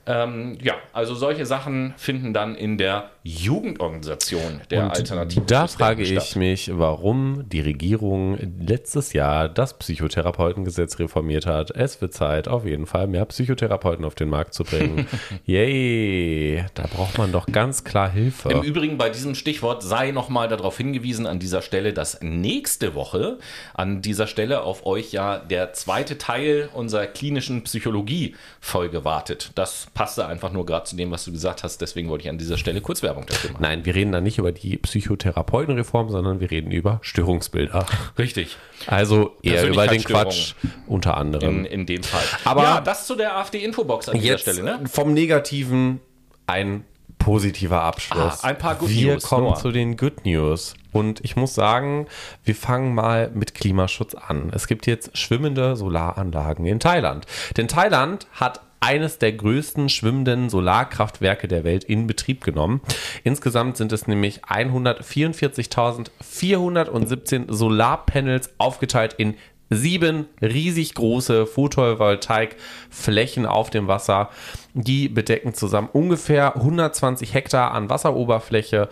Ähm, ja, also solche Sachen finden dann in der Jugendorganisation der Und Alternativen. Da frage ich statt. mich, warum die Regierung letztes Jahr das Psychotherapeutengesetz reformiert hat. Es wird Zeit, auf jeden Fall mehr Psychotherapeuten auf den Markt zu bringen. Yay, da braucht man doch ganz klar Hilfe. Im Übrigen bei diesem Stichwort sei nochmal darauf hingewiesen an dieser Stelle, dass nächste Woche an dieser Stelle auf euch ja der zweite Teil unserer klinischen Psychologie-Folge wartet. Das passte einfach nur gerade zu dem, was du gesagt hast. Deswegen wollte ich an dieser Stelle kurz Werbung dafür machen. Nein, wir reden da nicht über die Psychotherapeutenreform, sondern wir reden über Störungsbilder. Richtig. Also eher über den. Quatsch unter In, anderem. in dem Fall. Aber- ja, das zu der AfD-Infobox an dieser Stelle, ne? vom Negativen ein positiver Abschluss. Ah, ein paar Good wir News, kommen Noah. zu den Good News. Und ich muss sagen, wir fangen mal mit Klimaschutz an. Es gibt jetzt schwimmende Solaranlagen in Thailand. Denn Thailand hat eines der größten schwimmenden Solarkraftwerke der Welt in Betrieb genommen. Insgesamt sind es nämlich 144.417 Solarpanels aufgeteilt in sieben riesig große Photovoltaikflächen auf dem Wasser. Die bedecken zusammen ungefähr 120 Hektar an Wasseroberfläche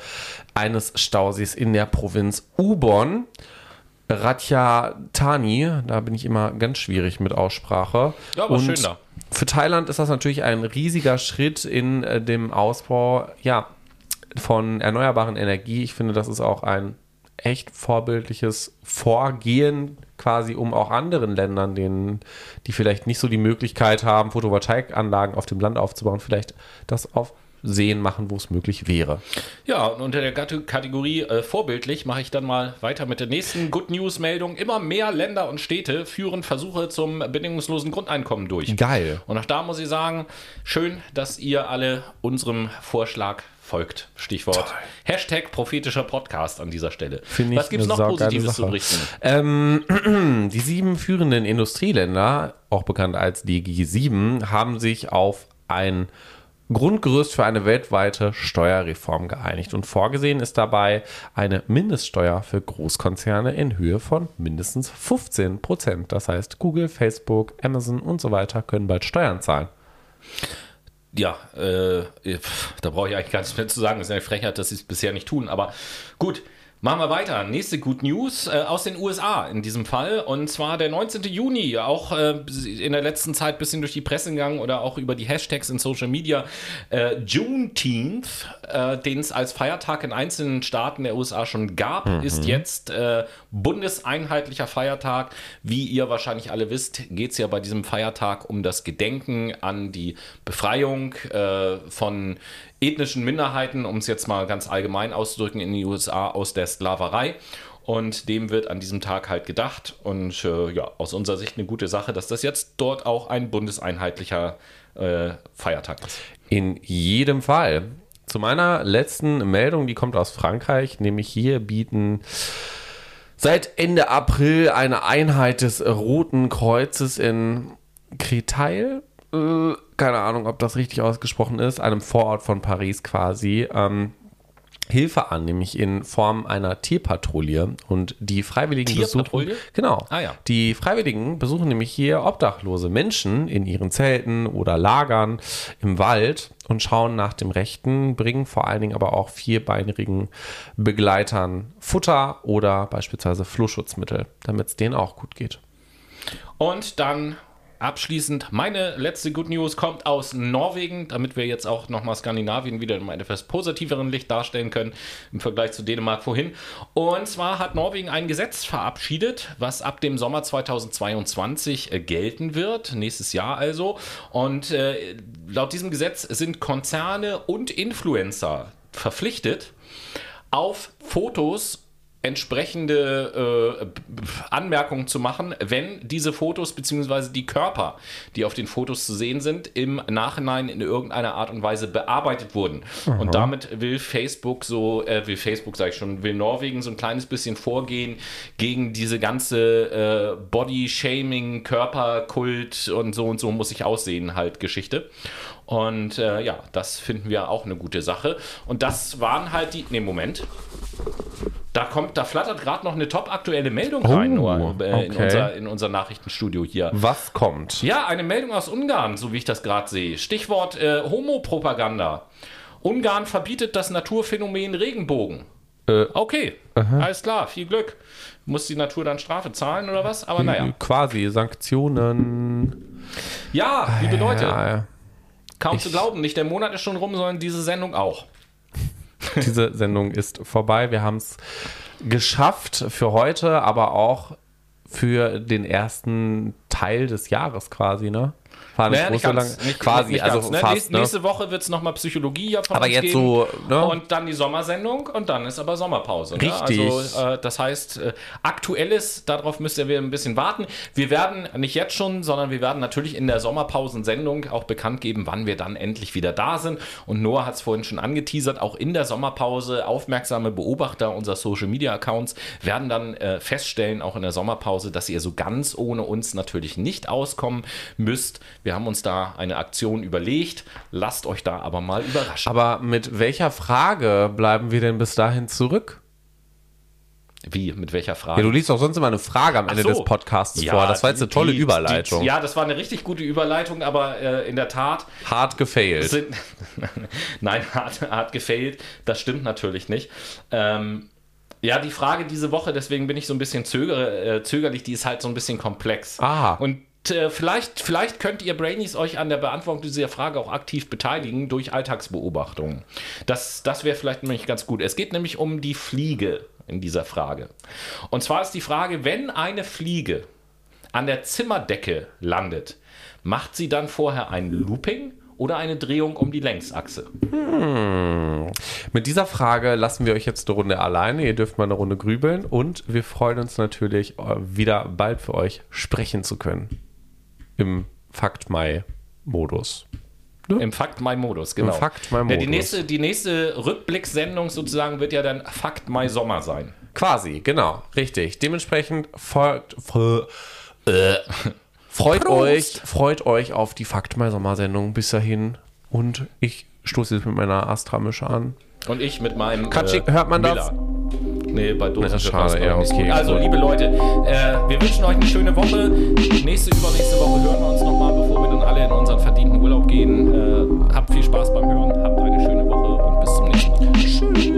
eines Stausees in der Provinz Ubon. Ratchatani, da bin ich immer ganz schwierig mit Aussprache. Ja, aber schön da. Für Thailand ist das natürlich ein riesiger Schritt in äh, dem Ausbau ja, von erneuerbaren Energie. Ich finde, das ist auch ein echt vorbildliches Vorgehen, quasi um auch anderen Ländern, denen, die vielleicht nicht so die Möglichkeit haben, Photovoltaikanlagen auf dem Land aufzubauen, vielleicht das auf Seen machen, wo es möglich wäre. Ja, und unter der Kategorie äh, vorbildlich mache ich dann mal weiter mit der nächsten Good News-Meldung. Immer mehr Länder und Städte führen Versuche zum bedingungslosen Grundeinkommen durch. Geil. Und auch da muss ich sagen, schön, dass ihr alle unserem Vorschlag folgt. Stichwort Hashtag prophetischer Podcast an dieser Stelle. Finde ich Was gibt es noch saugeile Positives zu berichten? Ähm, die sieben führenden Industrieländer, auch bekannt als die G7, haben sich auf ein Grundgerüst für eine weltweite Steuerreform geeinigt. Und vorgesehen ist dabei eine Mindeststeuer für Großkonzerne in Höhe von mindestens 15 Prozent. Das heißt, Google, Facebook, Amazon und so weiter können bald Steuern zahlen. Ja, äh, da brauche ich eigentlich gar nichts mehr zu sagen. Es ist eine Frechheit, dass sie es bisher nicht tun. Aber gut, machen wir weiter. Nächste Good News äh, aus den USA in diesem Fall. Und zwar der 19. Juni. Auch äh, in der letzten Zeit ein bisschen durch die Presse gegangen oder auch über die Hashtags in Social Media. Äh, Juneteenth, äh, den es als Feiertag in einzelnen Staaten der USA schon gab, ist jetzt äh, bundeseinheitlicher Feiertag. Wie ihr wahrscheinlich alle wisst, geht es ja bei diesem Feiertag um das Gedenken an die Befreiung äh, von ethnischen Minderheiten, um es jetzt mal ganz allgemein auszudrücken, in den USA aus der Sklaverei. Und dem wird an diesem Tag halt gedacht. Und äh, ja, aus unserer Sicht eine gute Sache, dass das jetzt dort auch ein bundeseinheitlicher äh, Feiertag ist. In jedem Fall. Zu meiner letzten Meldung, die kommt aus Frankreich, nämlich hier bieten seit Ende April eine Einheit des Roten Kreuzes in Créteil, äh, keine Ahnung, ob das richtig ausgesprochen ist, einem Vorort von Paris quasi, ähm, Hilfe an, nämlich in Form einer Tierpatrouille. Und die Freiwilligen besuchen. Genau. Ah, ja. Die Freiwilligen besuchen nämlich hier obdachlose Menschen in ihren Zelten oder Lagern im Wald und schauen nach dem Rechten, bringen vor allen Dingen aber auch vierbeinigen Begleitern Futter oder beispielsweise Flohschutzmittel, damit es denen auch gut geht. Und dann abschließend meine letzte Good News kommt aus Norwegen, damit wir jetzt auch nochmal Skandinavien wieder in einem etwas positiveren Licht darstellen können im Vergleich zu Dänemark vorhin. Und zwar hat Norwegen ein Gesetz verabschiedet, was ab dem Sommer 2022 äh, gelten wird, nächstes Jahr also. Und äh, laut diesem Gesetz sind Konzerne und Influencer verpflichtet, auf Fotos entsprechende äh, Anmerkungen zu machen, wenn diese Fotos bzw. die Körper, die auf den Fotos zu sehen sind, im Nachhinein in irgendeiner Art und Weise bearbeitet wurden. Mhm. Und damit will Facebook so, äh, will Facebook, sage ich schon, will Norwegen so ein kleines bisschen vorgehen gegen diese ganze äh, Body-Shaming, Körperkult und so und so muss ich aussehen halt Geschichte. Und äh, ja, das finden wir auch eine gute Sache. Und das waren halt die. Ne, Moment. Da kommt, da flattert gerade noch eine top aktuelle Meldung oh, rein nur, äh, okay. in, unser, in unser Nachrichtenstudio hier. Was kommt? Ja, eine Meldung aus Ungarn, so wie ich das gerade sehe. Stichwort äh, Homopropaganda. Ungarn verbietet das Naturphänomen Regenbogen. Äh, okay, aha. alles klar, viel Glück. Muss die Natur dann Strafe zahlen oder was? Aber naja. Quasi, Sanktionen. Ja, liebe Leute. Ja, Kaum ich, zu glauben, nicht der Monat ist schon rum, sondern diese Sendung auch. Diese Sendung ist vorbei. Wir haben es geschafft für heute, aber auch für den ersten Teil des Jahres quasi, ne? Nicht, naja, ganz, so nicht quasi, nicht also ganz, ne? fast, nächste, ne? nächste Woche wird es nochmal Psychologie ja von aber jetzt geben. so ne? und dann die Sommersendung und dann ist aber Sommerpause. Ne? Richtig. Ne? Also äh, das heißt äh, aktuelles, darauf müsst ihr ein bisschen warten. Wir werden nicht jetzt schon, sondern wir werden natürlich in der Sommerpausensendung auch bekannt geben, wann wir dann endlich wieder da sind. Und Noah hat es vorhin schon angeteasert, auch in der Sommerpause aufmerksame Beobachter unserer Social Media Accounts werden dann äh, feststellen, auch in der Sommerpause, dass ihr so ganz ohne uns natürlich nicht auskommen müsst. Wir haben uns da eine Aktion überlegt. Lasst euch da aber mal überraschen. Aber mit welcher Frage bleiben wir denn bis dahin zurück? Wie? Mit welcher Frage? Ja, du liest doch sonst immer eine Frage am Ende so. des Podcasts ja, vor. Das war jetzt eine tolle die, Überleitung. Die, ja, das war eine richtig gute Überleitung, aber äh, in der Tat. Hart gefailt. Sind, Nein, hart, hart gefailt. Das stimmt natürlich nicht. Ähm, ja, die Frage diese Woche, deswegen bin ich so ein bisschen zöger, äh, zögerlich, die ist halt so ein bisschen komplex. Ah. Und äh, vielleicht, vielleicht könnt ihr Brainies euch an der Beantwortung dieser Frage auch aktiv beteiligen durch Alltagsbeobachtungen. Das, das wäre vielleicht nämlich ganz gut. Es geht nämlich um die Fliege in dieser Frage. Und zwar ist die Frage, wenn eine Fliege an der Zimmerdecke landet, macht sie dann vorher ein Looping oder eine Drehung um die Längsachse? Hm. Mit dieser Frage lassen wir euch jetzt eine Runde alleine. Ihr dürft mal eine Runde grübeln und wir freuen uns natürlich, äh, wieder bald für euch sprechen zu können im Fakt Mai-Modus. Ne? Im Fakt Mai Modus, genau. Im Fakt Mai Modus. Ja, die nächste, die nächste Rückblicksendung sozusagen wird ja dann Fakt Mai Sommer sein. Quasi, genau, richtig. Dementsprechend folgt, äh, freut euch, freut euch auf die Fakt Mai Sommersendung bis dahin und ich stoße jetzt mit meiner Astra-Mische an. Und ich mit meinem. Katschik, äh, hört man Miller. Nee, bei Dosen das schade, ja, okay. Also, liebe Leute, äh, wir wünschen euch eine schöne Woche. Nächste, übernächste Woche hören wir uns nochmal, bevor wir dann alle in unseren verdienten Urlaub gehen. Äh, habt viel Spaß beim Hören, habt eine schöne Woche und bis zum nächsten Mal. Tschüss.